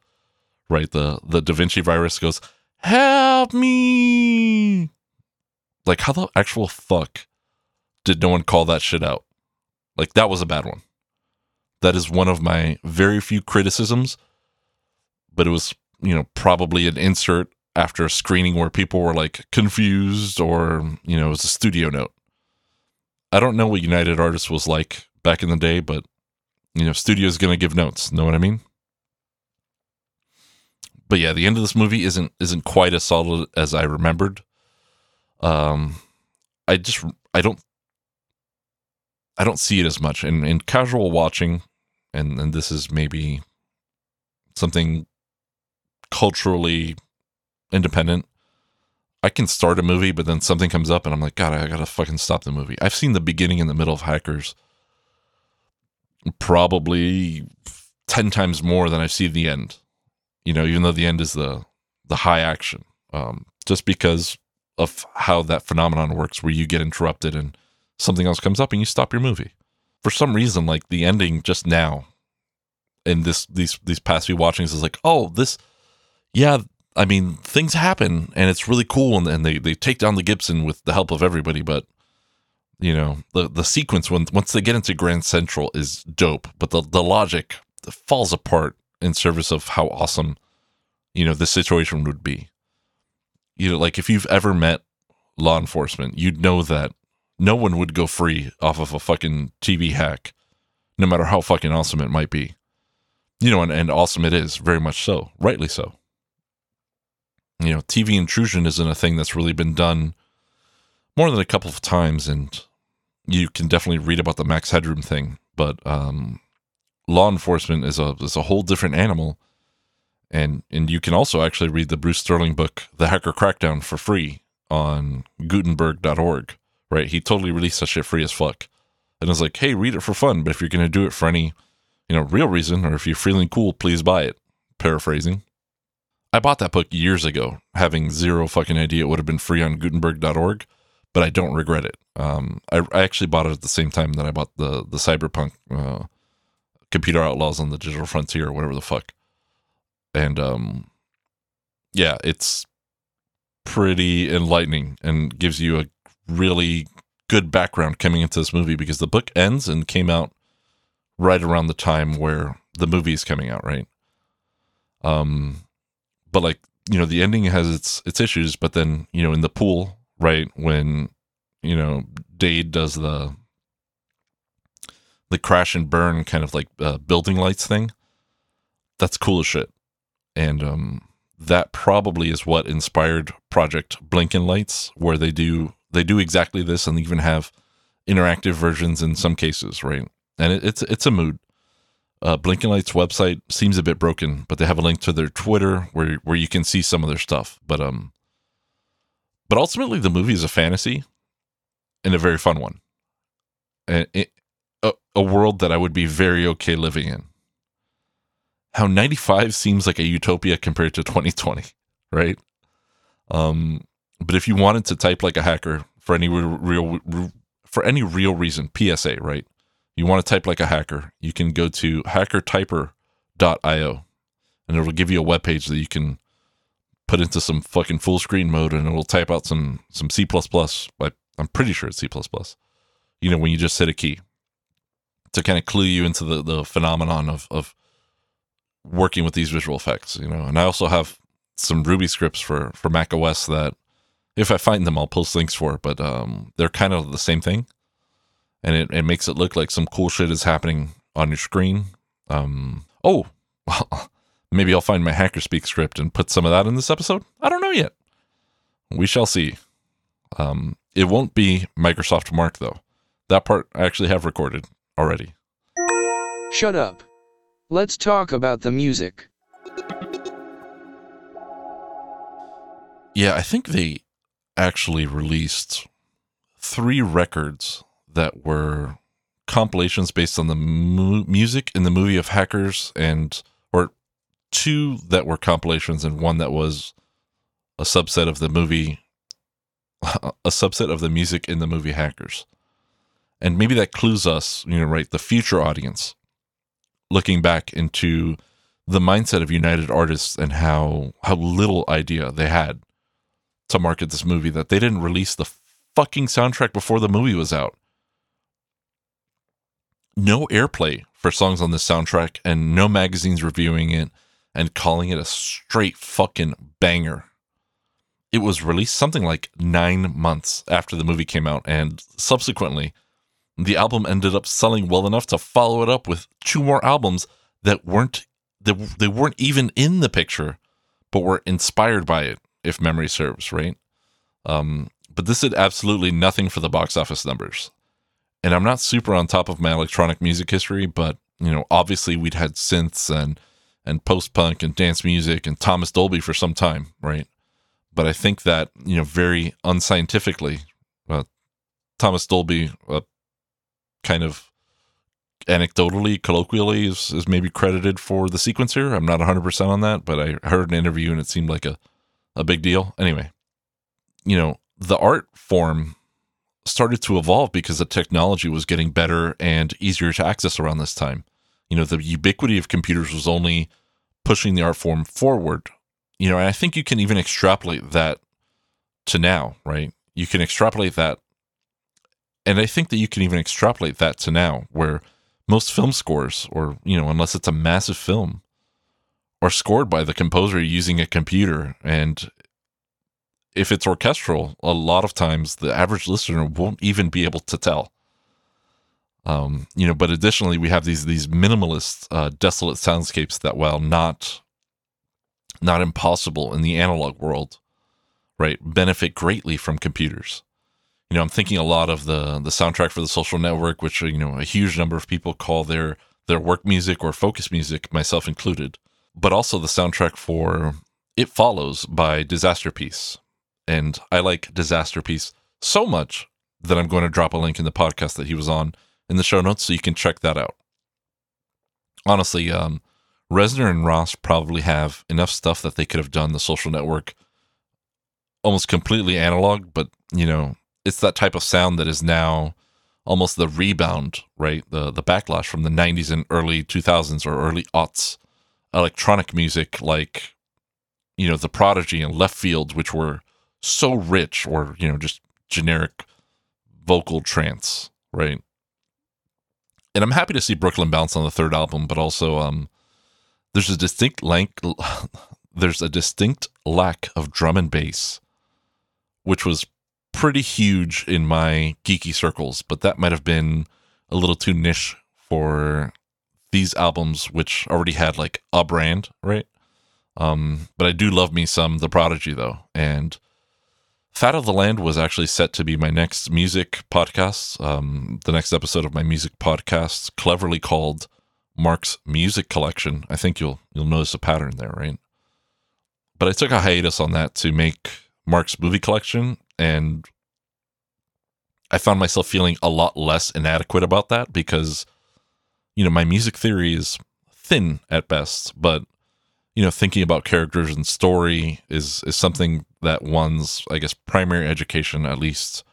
Right? The the Da Vinci virus goes, "Help me!" Like how the actual fuck did no one call that shit out? Like that was a bad one. That is one of my very few criticisms, but it was, you know, probably an insert after a screening where people were like confused or, you know, it was a studio note. I don't know what United Artists was like back in the day, but you know, studio's going to give notes, know what I mean? But yeah, the end of this movie isn't isn't quite as solid as I remembered. Um I just I don't I don't see it as much in in casual watching, and and this is maybe something culturally independent. I can start a movie, but then something comes up, and I'm like, God, I gotta fucking stop the movie. I've seen the beginning and the middle of Hackers probably ten times more than I've seen the end. You know, even though the end is the the high action, um, just because of how that phenomenon works, where you get interrupted and something else comes up and you stop your movie. For some reason, like the ending just now in this these these past few watchings is like, oh, this yeah, I mean, things happen and it's really cool and, and they, they take down the Gibson with the help of everybody, but you know, the the sequence when once they get into Grand Central is dope, but the, the logic falls apart in service of how awesome, you know, the situation would be. You know, like if you've ever met law enforcement, you'd know that no one would go free off of a fucking TV hack, no matter how fucking awesome it might be. You know, and, and awesome it is, very much so, rightly so. You know, TV intrusion isn't a thing that's really been done more than a couple of times, and you can definitely read about the Max Headroom thing, but um, law enforcement is a is a whole different animal. And and you can also actually read the Bruce Sterling book, The Hacker Crackdown, for free on Gutenberg.org right? He totally released that shit free as fuck. And I was like, hey, read it for fun, but if you're to do it for any, you know, real reason, or if you're feeling cool, please buy it. Paraphrasing. I bought that book years ago, having zero fucking idea it would have been free on Gutenberg.org. but I don't regret it. Um, I, I actually bought it at the same time that I bought the the Cyberpunk uh, Computer Outlaws on the Digital Frontier or whatever the fuck. And um, yeah, it's pretty enlightening and gives you a really good background coming into this movie because the book ends and came out right around the time where the movie is coming out, right? Um, but like you know, the ending has its its issues, but then you know, in the pool, right when you know Dade does the the crash and burn kind of like uh, building lights thing, that's cool as shit, and um, that probably is what inspired Project Blinkenlights, where they do they do exactly this and even have interactive versions in some cases, right? And it, it's it's a mood. Uh, Lights website seems a bit broken, but they have a link to their Twitter where where you can see some of their stuff. But um, but ultimately the movie is a fantasy, and a very fun one, and it, a, a world that I would be very okay living in. How ninety five seems like a utopia compared to twenty twenty, right? Um, but if you wanted to type like a hacker for any real, real for any real reason, PSA, right? You want to type like a hacker, you can go to hackertyper.io and it'll give you a web page that you can put into some fucking full screen mode and it'll type out some some C++. I'm pretty sure it's C++. You know, when you just hit a key to kind of clue you into the the phenomenon of of working with these visual effects, you know. And I also have some Ruby scripts for for Mac OS that if I find them, I'll post links for. But um, they're kind of the same thing, and it, it makes it look like some cool shit is happening on your screen. Um, oh, well, maybe I'll find my HackerSpeak script and put some of that in this episode. I don't know yet. We shall see. Um, it won't be Microsoft Mark though. That part I actually have recorded already. Shut up. Let's talk about the music. Yeah, I think they actually released three records that were compilations based on the mu- music in the movie of Hackers, and or two that were compilations, and one that was a subset of the movie, a subset of the music in the movie Hackers. And maybe that clues us, you know, right, the future audience looking back into the mindset of United Artists and how how little idea they had to market this movie that they didn't release the fucking soundtrack before the movie was out. No airplay for songs on this soundtrack and no magazines reviewing it and calling it a straight fucking banger. It was released something like nine months after the movie came out, and subsequently, the album ended up selling well enough to follow it up with two more albums that weren't they, they weren't even in the picture, but were inspired by it if memory serves, right? Um, but this did absolutely nothing for the box office numbers. And I'm not super on top of my electronic music history, but you know, obviously we'd had synths and and post punk and dance music and Thomas Dolby for some time, right? But I think that you know, very unscientifically, uh, Thomas Dolby, uh, kind of anecdotally, colloquially, is, is maybe credited for the sequencer. I'm not 100% on that, but I heard an interview and it seemed like a a big deal. Anyway, you know, the art form started to evolve because the technology was getting better and easier to access around this time. You know, the ubiquity of computers was only pushing the art form forward. You know, and I think you can even extrapolate that to now, right? You can extrapolate that. And I think that you can even extrapolate that to now, where most film scores, or, you know, unless it's a massive film, are scored by the composer using a computer. And if it's orchestral, a lot of times the average listener won't even be able to tell. Um, you know, but additionally, we have these these minimalist, uh, desolate soundscapes that, while not not impossible in the analog world, right, benefit greatly from computers. You know, I'm thinking a lot of the the soundtrack for the Social Network, which you know a huge number of people call their their work music or focus music, myself included but also the soundtrack for It Follows by Disasterpeace. And I like Disasterpeace so much that I'm going to drop a link in the podcast that he was on in the show notes so you can check that out. Honestly, um, Reznor and Ross probably have enough stuff that they could have done the social network almost completely analog, but you know, it's that type of sound that is now almost the rebound, right? The the backlash from the 90s and early 2000s or early aughts electronic music like you know, The Prodigy and Leftfield which were so rich or, you know, just generic vocal trance, right? And I'm happy to see Brooklyn bounce on the third album, but also um there's a distinct lank there's a distinct lack of drum and bass which was pretty huge in my geeky circles, but that might have been a little too niche for these albums, which already had like a brand, right? Um, but I do love me some The Prodigy though, and Fat of the Land was actually set to be my next music podcast. Um, the next episode of my music podcast, cleverly called Mark's Music Collection. I think you'll you'll notice a pattern there, right? But I took a hiatus on that to make Mark's movie collection, and I found myself feeling a lot less inadequate about that because, you know, my music theory is thin at best, but you know, thinking about characters and story is is something that one's, I guess, primary education at least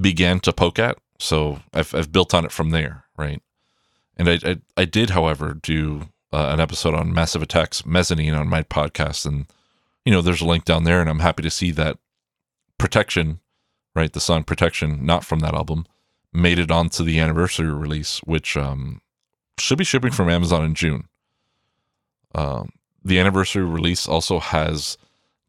began to poke at. So I've I've built on it from there, right? And I I, I did, however, do uh, an episode on Massive Attacks Mezzanine on my podcast, and you know, there's a link down there, and I'm happy to see that Protection, right? The song Protection, not from that album, made it onto the anniversary release, which um, should be shipping from Amazon in June. Um, the anniversary release also has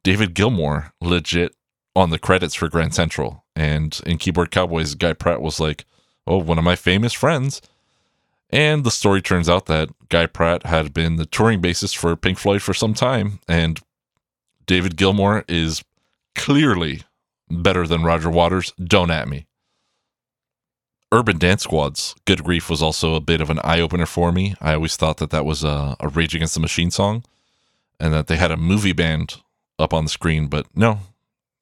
David Gilmour legit on the credits for Grand Central. And in Keyboard Cowboys, Guy Pratt was like, Oh, one of my famous friends. And the story turns out that Guy Pratt had been the touring bassist for Pink Floyd for some time. And David Gilmour is clearly better than Roger Waters. Don't at me. Urban Dance Squad's Good Grief was also a bit of an eye opener for me. I always thought that that was a, a Rage Against the Machine song and that they had a movie band up on the screen, but no,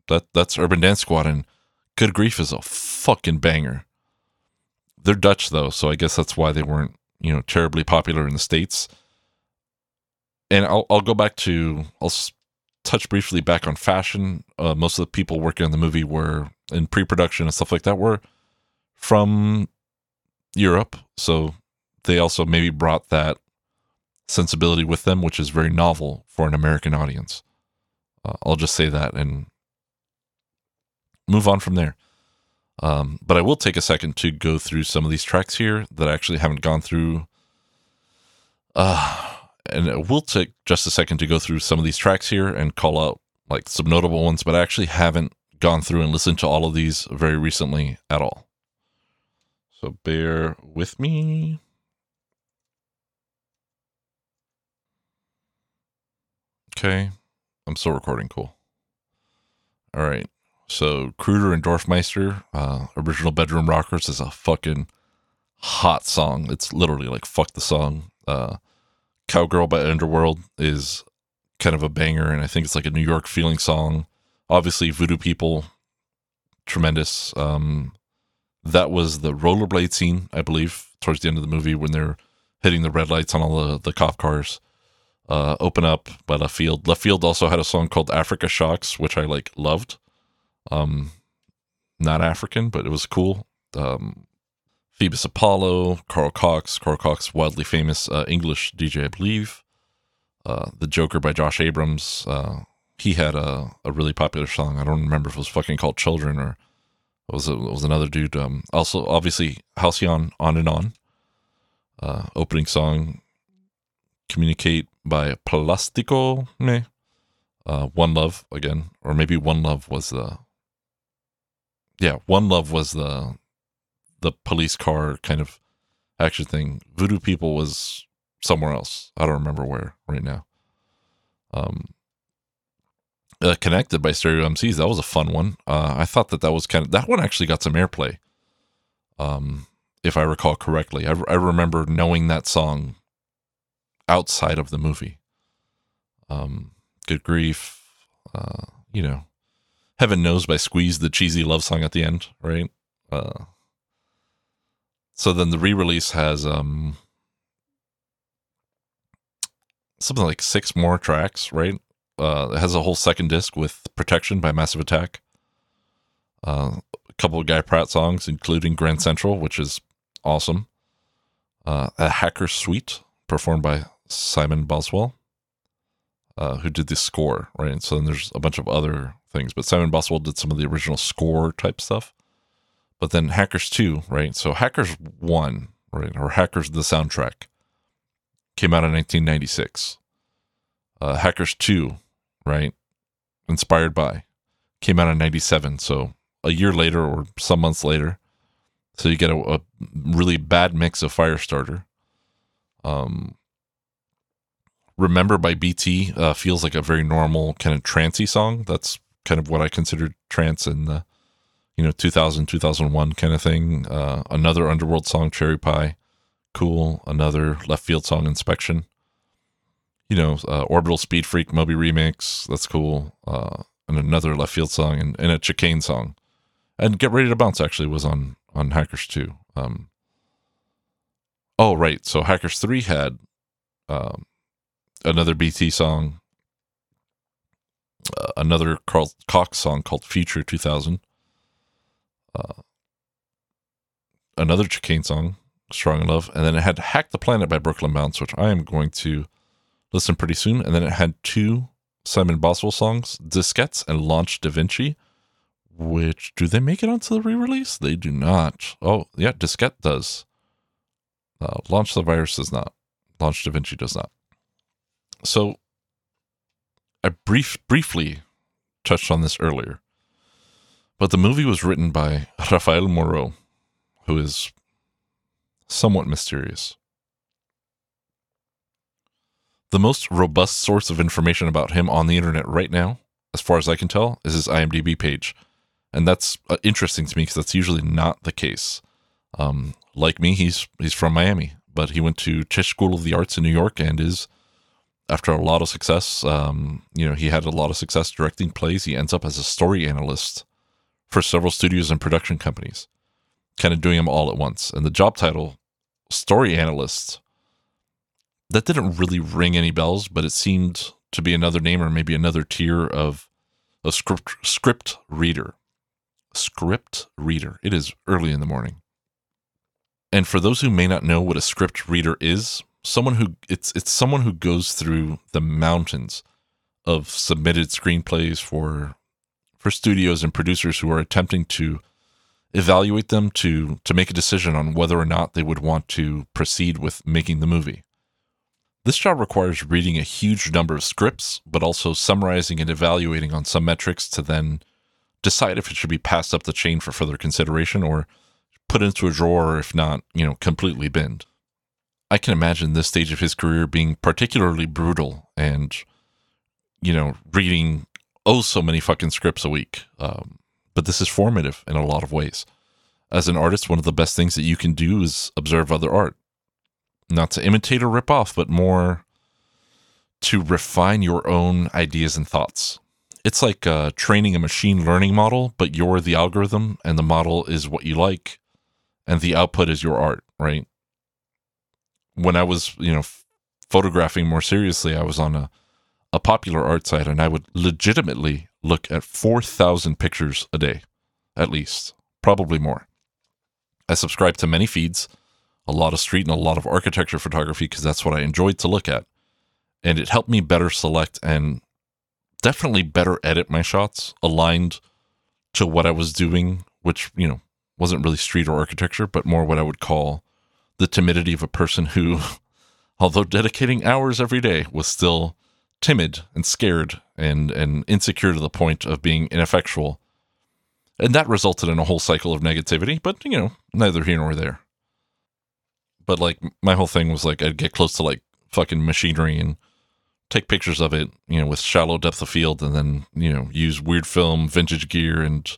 that that's Urban Dance Squad, and Good Grief is a fucking banger. They're Dutch though, so I guess that's why they weren't you know terribly popular in the states. And I'll I'll go back to I'll touch briefly back on fashion. Uh, most of the people working on the movie were in pre-production and stuff like that were from Europe, so they also maybe brought that sensibility with them, which is very novel for an American audience. Uh, I'll just say that and move on from there. Um, but I will take a second to go through some of these tracks here that I actually haven't gone through. Uh, and it will take just a second to go through some of these tracks here and call out like some notable ones, but I actually haven't gone through and listened to all of these very recently at all. So bear with me. Okay. I'm still recording. Cool. All right. So Kruder and Dorfmeister, uh, original bedroom rockers is a fucking hot song. It's literally like fuck the song. Uh, Cowgirl by Underworld is kind of a banger, and I think it's like a New York feeling song. Obviously, Voodoo People, tremendous. Um, that was the rollerblade scene, I believe, towards the end of the movie when they're hitting the red lights on all the, the cop cars uh, Open Up by Leftfield. Left Field also had a song called Africa Shocks, which I like loved. Um, not African, but it was cool. Um, Phoebus Apollo, Carl Cox, Carl Cox, wildly famous uh, English DJ, I believe. Uh, the Joker by Josh Abrahams. Uh, he had a, a really popular song. I don't remember if it was fucking called Children or it was, a, it was another dude. Um, also, obviously, Halcyon On and On. Uh, opening song, Communicate by Plastico Me. Uh, One Love again, or maybe One Love was the yeah, One Love was the the police car kind of action thing. Voodoo People was somewhere else. I don't remember where right now. Um, uh, Connected by Stereo MCs. That was a fun one. Uh, I thought that that was kind of that one actually got some airplay. Um, if I recall correctly, I, I remember knowing that song outside of the movie. Um, good grief, uh, you know, heaven knows by Squeeze, the cheesy love song at the end, right? Uh, so then the re-release has um something like six more tracks, right? Uh, it has a whole second disc with Protection by Massive Attack. Uh, a couple of Guy Pratt songs, including Grand Central, which is awesome. Uh, a Hacker Suite performed by Simon Boswell, uh, who did the score, right? So then there's a bunch of other things, but Simon Boswell did some of the original score type stuff. But then Hackers 2, right? So Hackers 1, right? Or Hackers the soundtrack came out in 1996. Uh, Hackers 2, right? Inspired by came out in 97. So a year later or some months later. So you get a, a really bad mix of Firestarter. Um, Remember by BT uh, feels like a very normal kind of trancey song. That's kind of what I considered trance in the, you know, 2000, 2001 kind of thing. Uh, another Underworld song, Cherry Pie, cool. Another Leftfield song, Inspection. You know, uh, Orbital Speed Freak Moby remix, that's cool. Uh, and another Leftfield song and, and a Chicane song and Get Ready to Bounce actually was on on Hackers 2. Um, oh right, so Hackers 3 had um, another BT song, uh, another Carl Cox song called Future 2000, uh, another Chicane song, Strong Enough, and then it had Hack the Planet by Brooklyn Bounce, which I am going to listen pretty soon, and then it had two Simon Boswell songs, Diskettes and Launch Da Vinci which do they make it onto the re-release? They do not. Oh, yeah, Diskette does. Uh, Launch the Virus does not. Launch Da Vinci does not. So, I brief briefly touched on this earlier, but the movie was written by Rafael Moreau, who is somewhat mysterious. The most robust source of information about him on the internet right now, as far as I can tell, is his IMDb page and that's uh, interesting to me because that's usually not the case. Um, like me, he's he's from Miami, but he went to Tisch School of the Arts in New York and is after a lot of success. Um, you know, he had a lot of success directing plays. He ends up as a story analyst for several studios and production companies, kind of doing them all at once. And the job title, story analyst, that didn't really ring any bells, but it seemed to be another name or maybe another tier of a script script reader script reader. It is early in the morning. And for those who may not know what a script reader is, someone who it's it's someone who goes through the mountains of submitted screenplays for for studios and producers who are attempting to evaluate them to to make a decision on whether or not they would want to proceed with making the movie. This job requires reading a huge number of scripts, but also summarizing and evaluating on some metrics to then decide if it should be passed up the chain for further consideration or put into a drawer, if not, you know, completely binned. I can imagine this stage of his career being particularly brutal and, you know, reading oh so many fucking scripts a week. Um, but this is formative in a lot of ways. As an artist, one of the best things that you can do is observe other art. Not to imitate or rip off, but more to refine your own ideas and thoughts it's like uh, training a machine learning model, but you're the algorithm and the model is what you like, and the output is your art, right? When I was, you know, photographing more seriously, I was on a, a popular art site and I would legitimately look at 4,000 pictures a day, at least, probably more. I subscribe to many feeds, a lot of street and a lot of architecture photography because that's what I enjoyed to look at. And it helped me better select and definitely better edit my shots aligned to what I was doing, which, you know, wasn't really street or architecture, but more what I would call the timidity of a person who, although dedicating hours every day, was still timid and scared and, and insecure to the point of being ineffectual. And that resulted in a whole cycle of negativity, but, you know, neither here nor there. But, like, my whole thing was like, I'd get close to, like, fucking machinery and take pictures of it, you know, with shallow depth of field, and then you know use weird film, vintage gear, and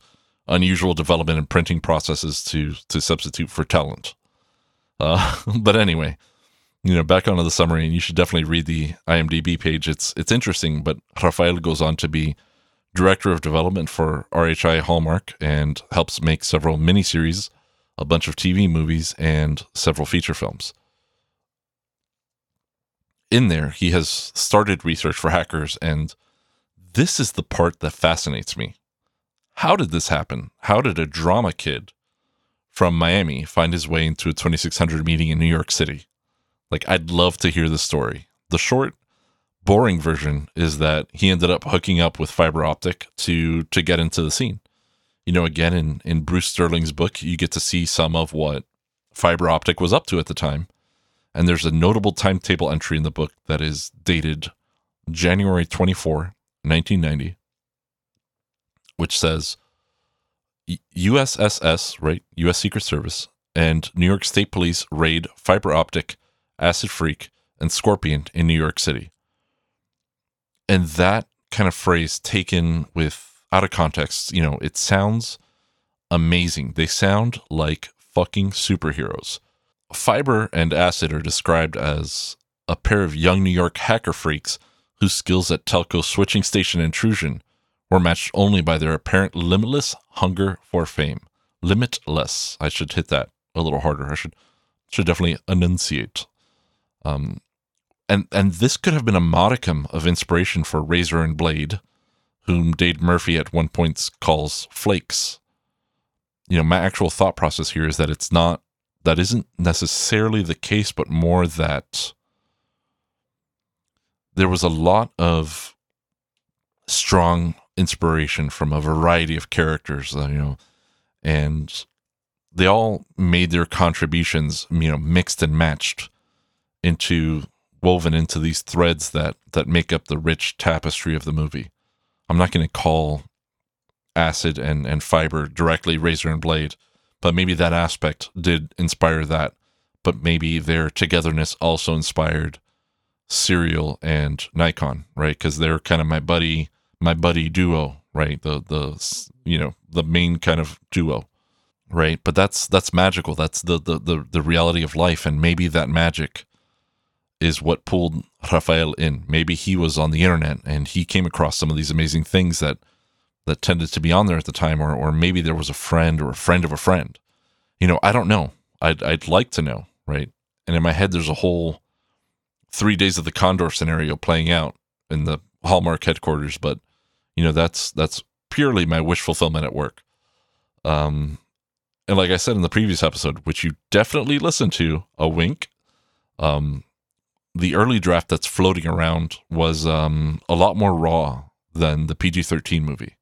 unusual development and printing processes to to substitute for talent. Uh, but anyway, you know, back onto the summary, and you should definitely read the IMDb page. It's it's interesting, but Rafael goes on to be director of development for RHI Hallmark and helps make several miniseries, a bunch of TV movies, and several feature films in there, he has started research for hackers, and this is the part that fascinates me. how did this happen? How did a drama kid from Miami find his way into a 2600 meeting in New York City? Like, I'd love to hear the story. The short, boring version is that he ended up hooking up with Phiber Optik to to get into the scene. You know, again in in Bruce Sterling's book, you get to see some of what Phiber Optik was up to at the time. And there's a notable timetable entry in the book that is dated January 24, 1990, which says USSS, right? US Secret Service and New York State Police raid Phiber Optik, Acid Phreak, and scorpion in New York City. And that kind of phrase taken with out of context, you know, it sounds amazing. They sound like fucking superheroes. Phiber and Acid are described as a pair of young New York hacker freaks whose skills at telco switching station intrusion were matched only by their apparent limitless hunger for fame. Limitless. I should hit that a little harder. I should should definitely enunciate. Um, and and this could have been a modicum of inspiration for Razor and Blade, whom Dade Murphy at one point calls flakes. You know, my actual thought process here is that it's not that isn't necessarily the case, but more that there was a lot of strong inspiration from a variety of characters, uh, you know, and they all made their contributions, you know, mixed and matched into woven into these threads that that make up the rich tapestry of the movie. I'm not going to call acid and and Phiber directly razor and blade, but maybe that aspect did inspire that. But maybe their togetherness also inspired Cereal and Nikon, right? Because they're kind of my buddy my buddy duo, right? The the you know the main kind of duo, right? But that's that's magical. That's the the the, the reality of life, and maybe that magic is what pulled Rafael in. Maybe he was on the internet and he came across some of these amazing things that that tended to be on there at the time, or or maybe there was a friend or a friend of a friend. You know, I don't know. I'd I'd like to know, right? And in my head, there's a whole three days of the Condor scenario playing out in the Hallmark headquarters, but you know that's that's purely my wish fulfillment at work um and like i said in the previous episode which you definitely listen to a wink um the early draft that's floating around was um a lot more raw than the pg-13 movie.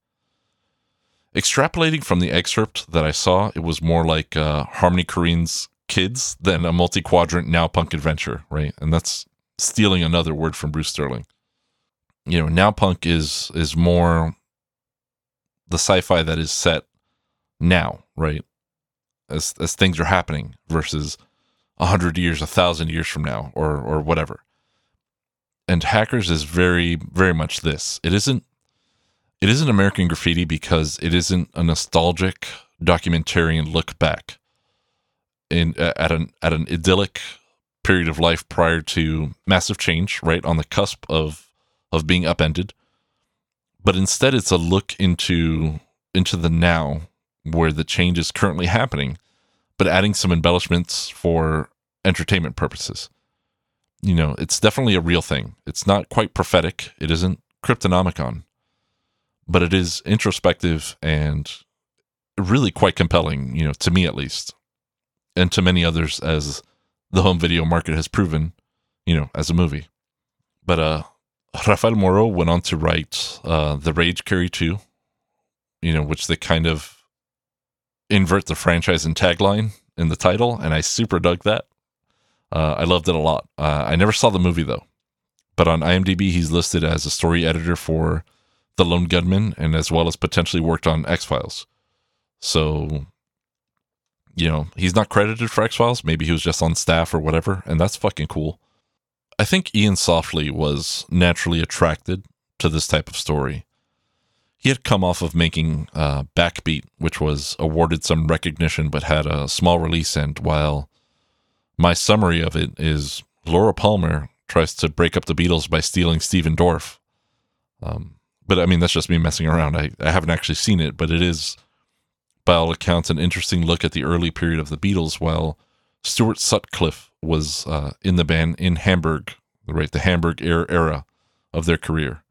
Extrapolating from the excerpt that i saw it was more like uh harmony korine's kids than a multi-quadrant now punk adventure right? And that's stealing another word from bruce sterling. You know now punk is is more the sci-fi that is set now right? As as things are happening versus a hundred years a thousand years from now or or whatever. And hackers is very very much this. It isn't it isn't american graffiti because it isn't a nostalgic documentarian look back in at an at an idyllic period of life prior to massive change right on the cusp of of being upended. But instead it's a look into into the now where the change is currently happening but adding some embellishments for entertainment purposes. You know it's definitely a real thing. It's not quite prophetic. It isn't cryptonomicon but it is introspective and really quite compelling you know to me at least and to many others as the home video market has proven you know as a movie. But uh Rafael Moreau went on to write uh, The Rage Carrie 2, you know, which they kind of invert the franchise and tagline in the title, and I super dug that. Uh, I loved it a lot. Uh, I never saw the movie though, but on IMDb he's listed as a story editor for The Lone Gunmen and as well as potentially worked on X Files. So, you know, he's not credited for X Files. Maybe he was just on staff or whatever, and that's fucking cool. I think Iain Softley was naturally attracted to this type of story. He had come off of making uh, Backbeat, which was awarded some recognition but had a small release. And while my summary of it is Laura Palmer tries to break up the Beatles by stealing Stephen Dorff. Um, but I mean, that's just me messing around. I, I haven't actually seen it, but it is, by all accounts, an interesting look at the early period of the Beatles while Stuart Sutcliffe was uh, in the band in Hamburg, right, the Hamburg era of their career.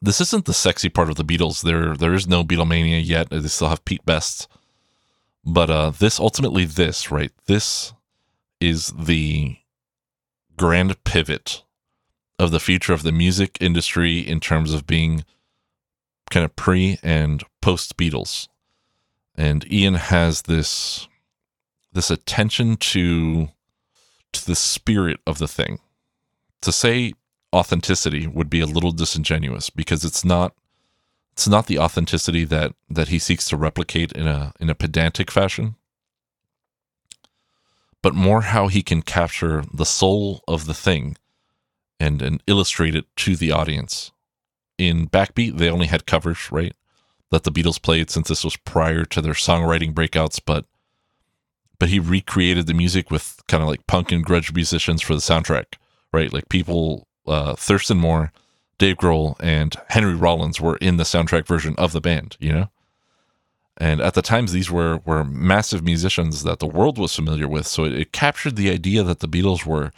this isn't the sexy part of the Beatles. There there is no Beatlemania yet. They still have Pete Best. But uh this ultimately this, right? This is the grand pivot of the future of the music industry in terms of being kind of pre and post Beatles. And Iain has this this attention to to the spirit of the thing. To say authenticity would be a little disingenuous because it's not it's not the authenticity that that he seeks to replicate in a in a pedantic fashion but more how he can capture the soul of the thing and and illustrate it to the audience. In backbeat they only had covers right that the beatles played since this was prior to their songwriting breakouts but but he recreated the music with kind of like punk and grunge musicians for the soundtrack right? Like people uh, Thurston Moore, Dave Grohl, and Henry Rollins were in the soundtrack version of the band, you know? And at the times, these were, were massive musicians that the world was familiar with. So it, it captured the idea that the Beatles were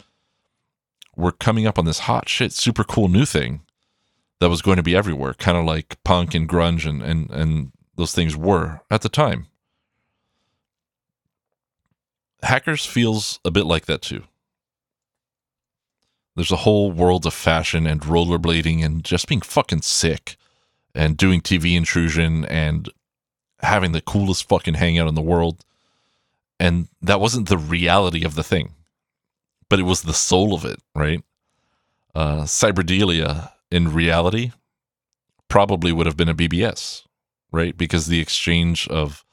were coming up on this hot shit, super cool new thing that was going to be everywhere, kind of like punk and grunge and, and, and those things were at the time. Hackers feels a bit like that too. There's a whole world of fashion and rollerblading and just being fucking sick and doing TV intrusion and having the coolest fucking hangout in the world. And that wasn't the reality of the thing, but it was the soul of it, right? Uh, Cyberdelia in reality probably would have been a BBS, right? Because the exchange of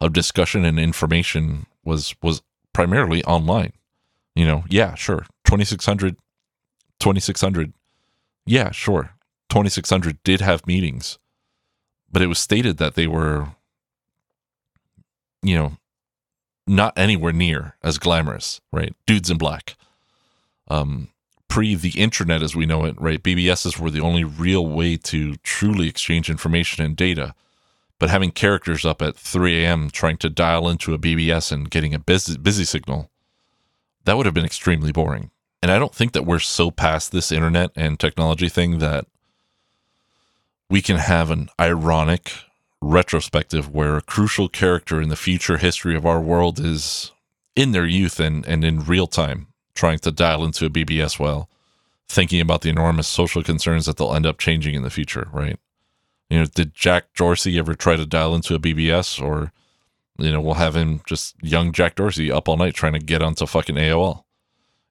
of discussion and information was was primarily online. You know, yeah, sure, twenty six hundred 2600 yeah sure. 2600 did have meetings but it was stated that they were you know not anywhere near as glamorous right? Dudes in black. Um pre the internet as we know it right bbs's were the only real way to truly exchange information and data. But having characters up at 3 a.m trying to dial into a bbs and getting a busy, busy signal that would have been extremely boring and I don't think that we're so past this internet and technology thing that we can have an ironic retrospective where a crucial character in the future history of our world is in their youth and, and in real time trying to dial into a BBS while thinking about the enormous social concerns that they'll end up changing in the future, right? You know, did Jack Dorsey ever try to dial into a BBS or, you know, we'll have him just young Jack Dorsey up all night trying to get onto fucking AOL.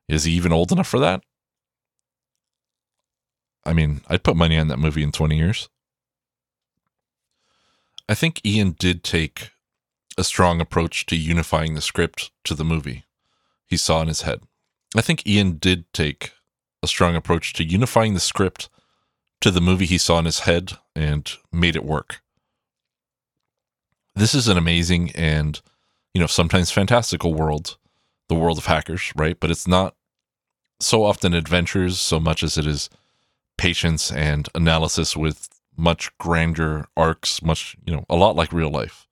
Is he even old enough for that? I mean, I'd put money on that movie in 20 years. I think Iain did take a strong approach to unifying the script to the movie he saw in his head. I think Iain did take a strong approach to unifying the script to the movie he saw in his head and made it work. This is an amazing and, you know, sometimes fantastical world, the world of hackers, right? But it's not so often adventures so much as it is patience and analysis with much grander arcs, much, you know, a lot like real life.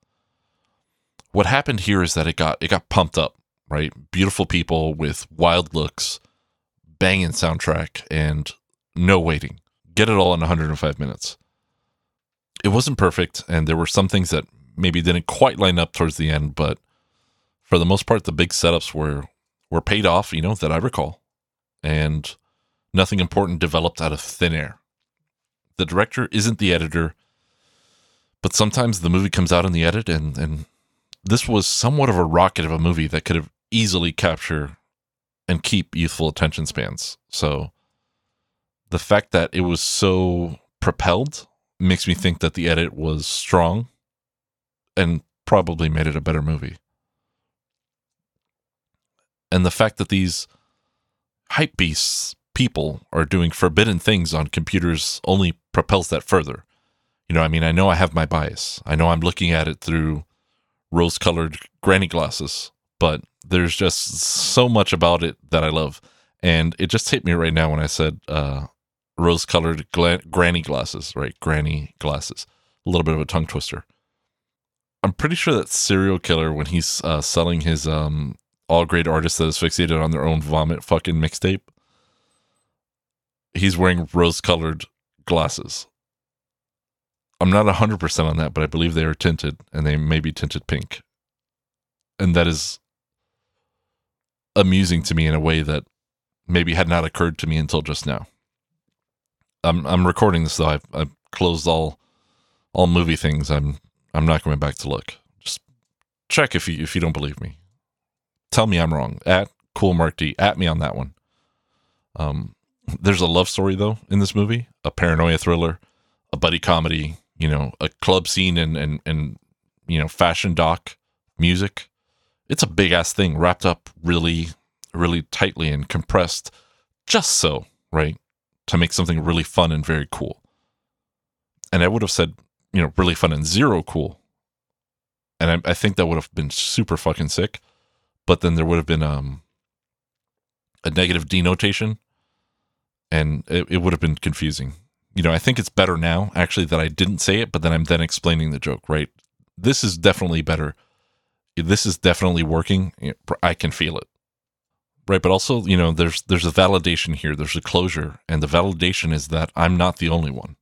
What happened here is that it got it got pumped up, right? Beautiful people with wild looks, banging soundtrack and no waiting. Get it all in 105 minutes. It wasn't perfect and there were some things that maybe didn't quite line up towards the end, but for the most part the big setups were were paid off, you know, that I recall and nothing important developed out of thin air. The director isn't the editor, but sometimes the movie comes out in the edit, and, and this was somewhat of a rocket of a movie that could have easily capture and keep youthful attention spans. So the fact that it was so propelled makes me think that the edit was strong and probably made it a better movie. And the fact that these hype beasts people are doing forbidden things on computers only propels that further. You know, I mean, I know I have my bias. I know I'm looking at it through rose colored granny glasses, but there's just so much about it that I love. And it just hit me right now when I said uh, rose colored gla- granny glasses, right? Granny glasses. A little bit of a tongue twister. I'm pretty sure that Cereal Killer, when he's uh, selling his um, all great artists that is fixated on their own vomit fucking mixtape. He's wearing rose colored glasses. I'm not 100% on that, but I believe they are tinted and they may be tinted pink. And that is amusing to me in a way that maybe had not occurred to me until just now. I'm I'm recording this though. I've, I've closed all all movie things. I'm I'm not going back to look. Just check if you if you don't believe me. Tell me I'm wrong. At cool Mark D. At me on that one. Um, there's a love story though in this movie, a paranoia thriller, a buddy comedy, you know, a club scene and and and you know, fashion doc music. It's a big ass thing wrapped up really really tightly and compressed just so, right? To make something really fun and very cool. And I would have said, you know, really fun and zero cool. And I, I think that would have been super fucking sick. But then there would have been um a negative denotation and it, it would have been confusing. You know, I think it's better now actually that I didn't say it, but then I'm then explaining the joke, right? This is definitely better. This is definitely working. I can feel it. Right, but also, you know, there's there's a validation here, there's a closure, and the validation is that I'm not the only one.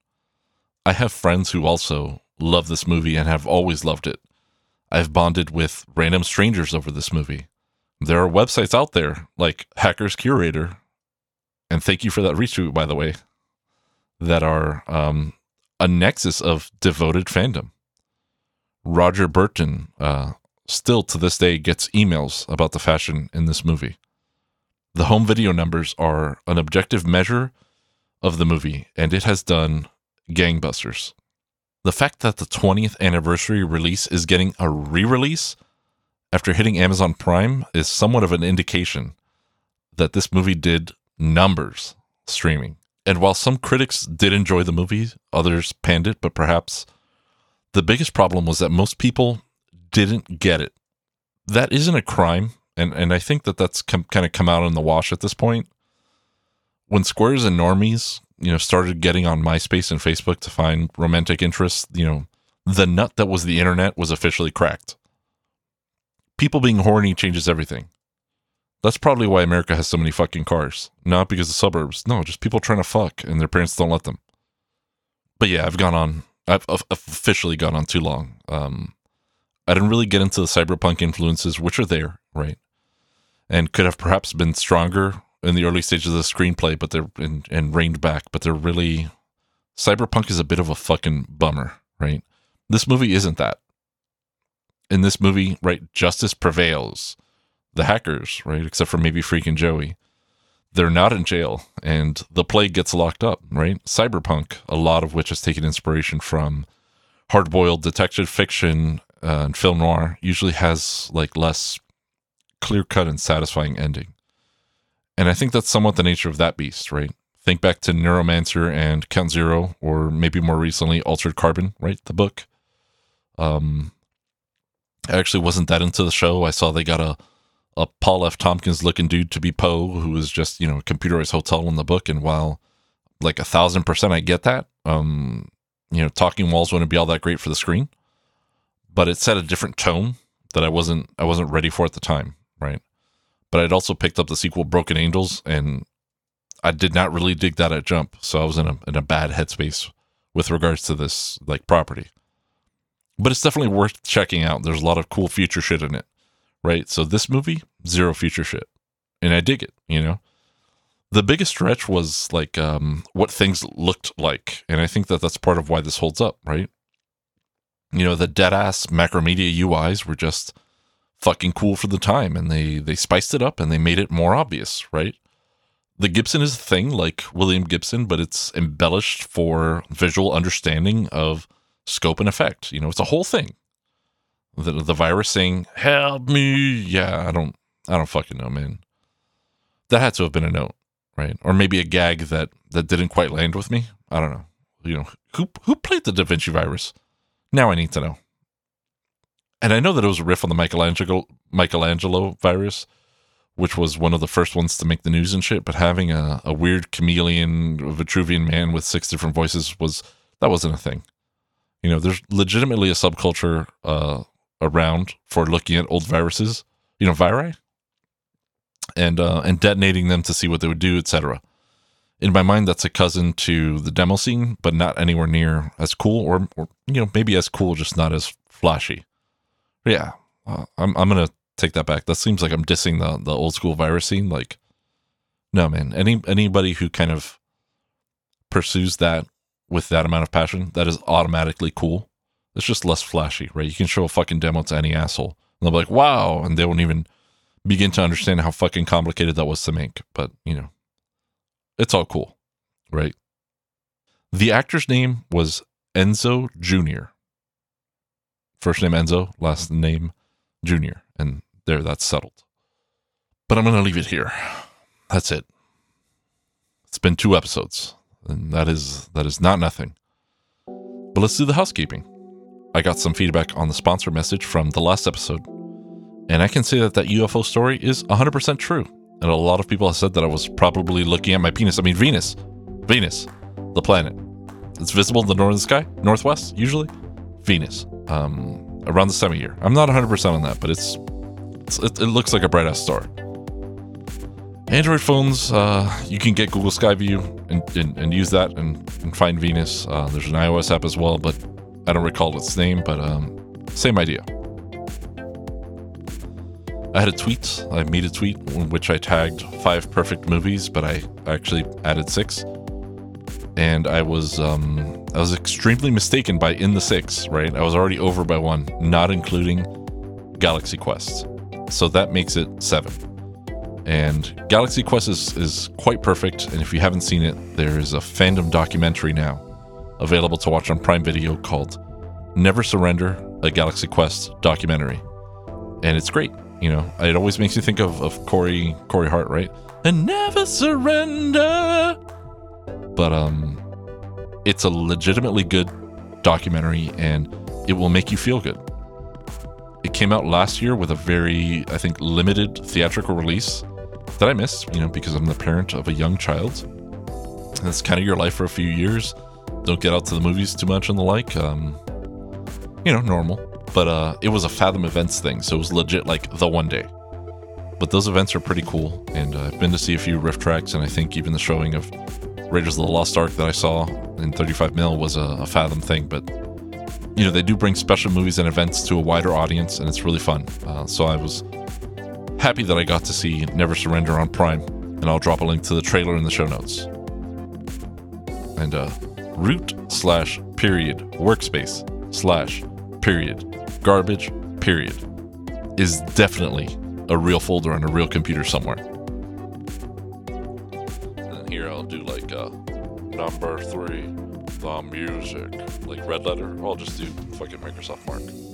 I have friends who also love this movie and have always loved it. I've bonded with random strangers over this movie. There are websites out there like Hackers Curator and thank you for that retweet, by the way, that are um, a nexus of devoted fandom. Roger Burton uh, still to this day gets emails about the fashion in this movie. The home video numbers are an objective measure of the movie, and it has done gangbusters. The fact that the 20th anniversary release is getting a re release after hitting Amazon Prime is somewhat of an indication that this movie did numbers streaming. And while some critics did enjoy the movie, others panned it, but perhaps the biggest problem was that most people didn't get it. That isn't a crime, and and I think that that's com- kind of come out in the wash at this point. When squares and normies, you know, started getting on MySpace and Facebook to find romantic interests, you know, the nut that was the internet was officially cracked. People being horny changes everything. That's probably why America has so many fucking cars. Not because of suburbs. No, just people trying to fuck and their parents don't let them. But yeah, I've gone on. I've officially gone on too long. Um, I didn't really get into the cyberpunk influences, which are there, right? And could have perhaps been stronger in the early stages of the screenplay, but they're and, and reined back. But they're really cyberpunk is a bit of a fucking bummer, right? This movie isn't that. In this movie, right, justice prevails the hackers, right? Except for maybe freaking Joey. They're not in jail and the plague gets locked up, right? Cyberpunk, a lot of which has taken inspiration from hard boiled detective fiction uh, and film noir, usually has like less clear cut and satisfying ending. And I think that's somewhat the nature of that beast, right? Think back to Neuromancer and Count Zero, or maybe more recently Altered Carbon, right? The book. Um, I actually wasn't that into the show. I saw they got a a Paul F. Tompkins looking dude to be Poe, who was just, you know, computerized hotel in the book. And while like a thousand percent I get that, um, you know, talking walls wouldn't be all that great for the screen. But it set a different tone that I wasn't I wasn't ready for at the time, right? But I'd also picked up the sequel Broken Angels and I did not really dig that at jump. So I was in a in a bad headspace with regards to this like property. But it's definitely worth checking out. There's a lot of cool future shit in it right? So this movie, zero future shit. And I dig it, you know? The biggest stretch was like um, what things looked like. And I think that that's part of why this holds up, right? You know, the dead ass Macromedia UIs were just fucking cool for the time and they, they spiced it up and they made it more obvious, right? The Gibson is a thing like William Gibson, but it's embellished for visual understanding of scope and effect. You know, it's a whole thing the the virus saying "Help me!" Yeah, I don't, I don't fucking know, man. That had to have been a note, right? Or maybe a gag that that didn't quite land with me. I don't know. You know, who who played the Da Vinci virus? Now I need to know. And I know that it was a riff on the Michelangelo Michelangelo virus, which was one of the first ones to make the news and shit. But having a, a weird chameleon Vitruvian man with six different voices was that wasn't a thing. You know, there's legitimately a subculture uh, around for looking at old viruses, you know, viri, and uh, and detonating them to see what they would do, etc. in my mind, that's a cousin to the demo scene, but not anywhere near as cool, or, or you know, maybe as cool, just not as flashy. Yeah, uh, I'm I'm gonna take that back. That seems like I'm dissing the the old school virus scene. Like, no, man. Any anybody who kind of pursues that with that amount of passion, that is automatically cool. It's just less flashy, right? You can show a fucking demo to any asshole, and they'll be like, "Wow," and they won't even begin to understand how fucking complicated that was to make. But you know, it's all cool, right? The actor's name was Enzo Jr. First name Enzo, last name Jr. And there, that's settled. But I'm going to leave it here. That's it. It's been two episodes, and that is that is not nothing. But let's do the housekeeping. I got some feedback on the sponsor message from the last episode, and I can say that that UFO story is 100% true. And a lot of people have said that I was probably looking at my penis. I mean, Venus. Venus, the planet. It's visible in the northern sky, northwest, usually. Venus. Um, around the of year. I'm not 100% on that, but it's, it's it, it, looks like a bright ass star. Android phones, uh, you can get Google Sky View and, and, and use that and, and find Venus. Uh, there's an iOS app as well, but I don't recall its name, but um, same idea. I had a tweet. I made a tweet in which I tagged five perfect movies, but I actually added six. And I was um, I was extremely mistaken by in the six. Right, I was already over by one, not including Galaxy Quest. So that makes it seven. And Galaxy Quest is, is quite perfect. And if you haven't seen it, there is a fandom documentary now available to watch on Prime Video called Never Surrender, a Galaxy Quest documentary. And it's great you know, it always makes you think of, of Corey Corey Hart, right? And never surrender. But um it's a legitimately good documentary and it will make you feel good. It came out last year with a very, I think, limited theatrical release that I missed, you know, because I'm the parent of a young child. That's kind of your life for a few years. Don't get out to the movies too much and the like. Um, you know, normal but uh, it was a Fathom Events thing, so it was legit like the one day. But those events are pretty cool, and uh, I've been to see a few RiffTrax, and I think even the showing of Raiders of the Lost Ark that I saw in 35 mil was a, a Fathom thing. But you know, they do bring special movies and events to a wider audience, and it's really fun. Uh, so I was happy that I got to see Never Surrender on Prime, and I'll drop a link to the trailer in the show notes. And uh, root slash period workspace slash period garbage, period, is definitely a real folder on a real computer somewhere. And here I'll do like uh, number three, the music, like red letter. I'll just do fucking Microsoft Mark.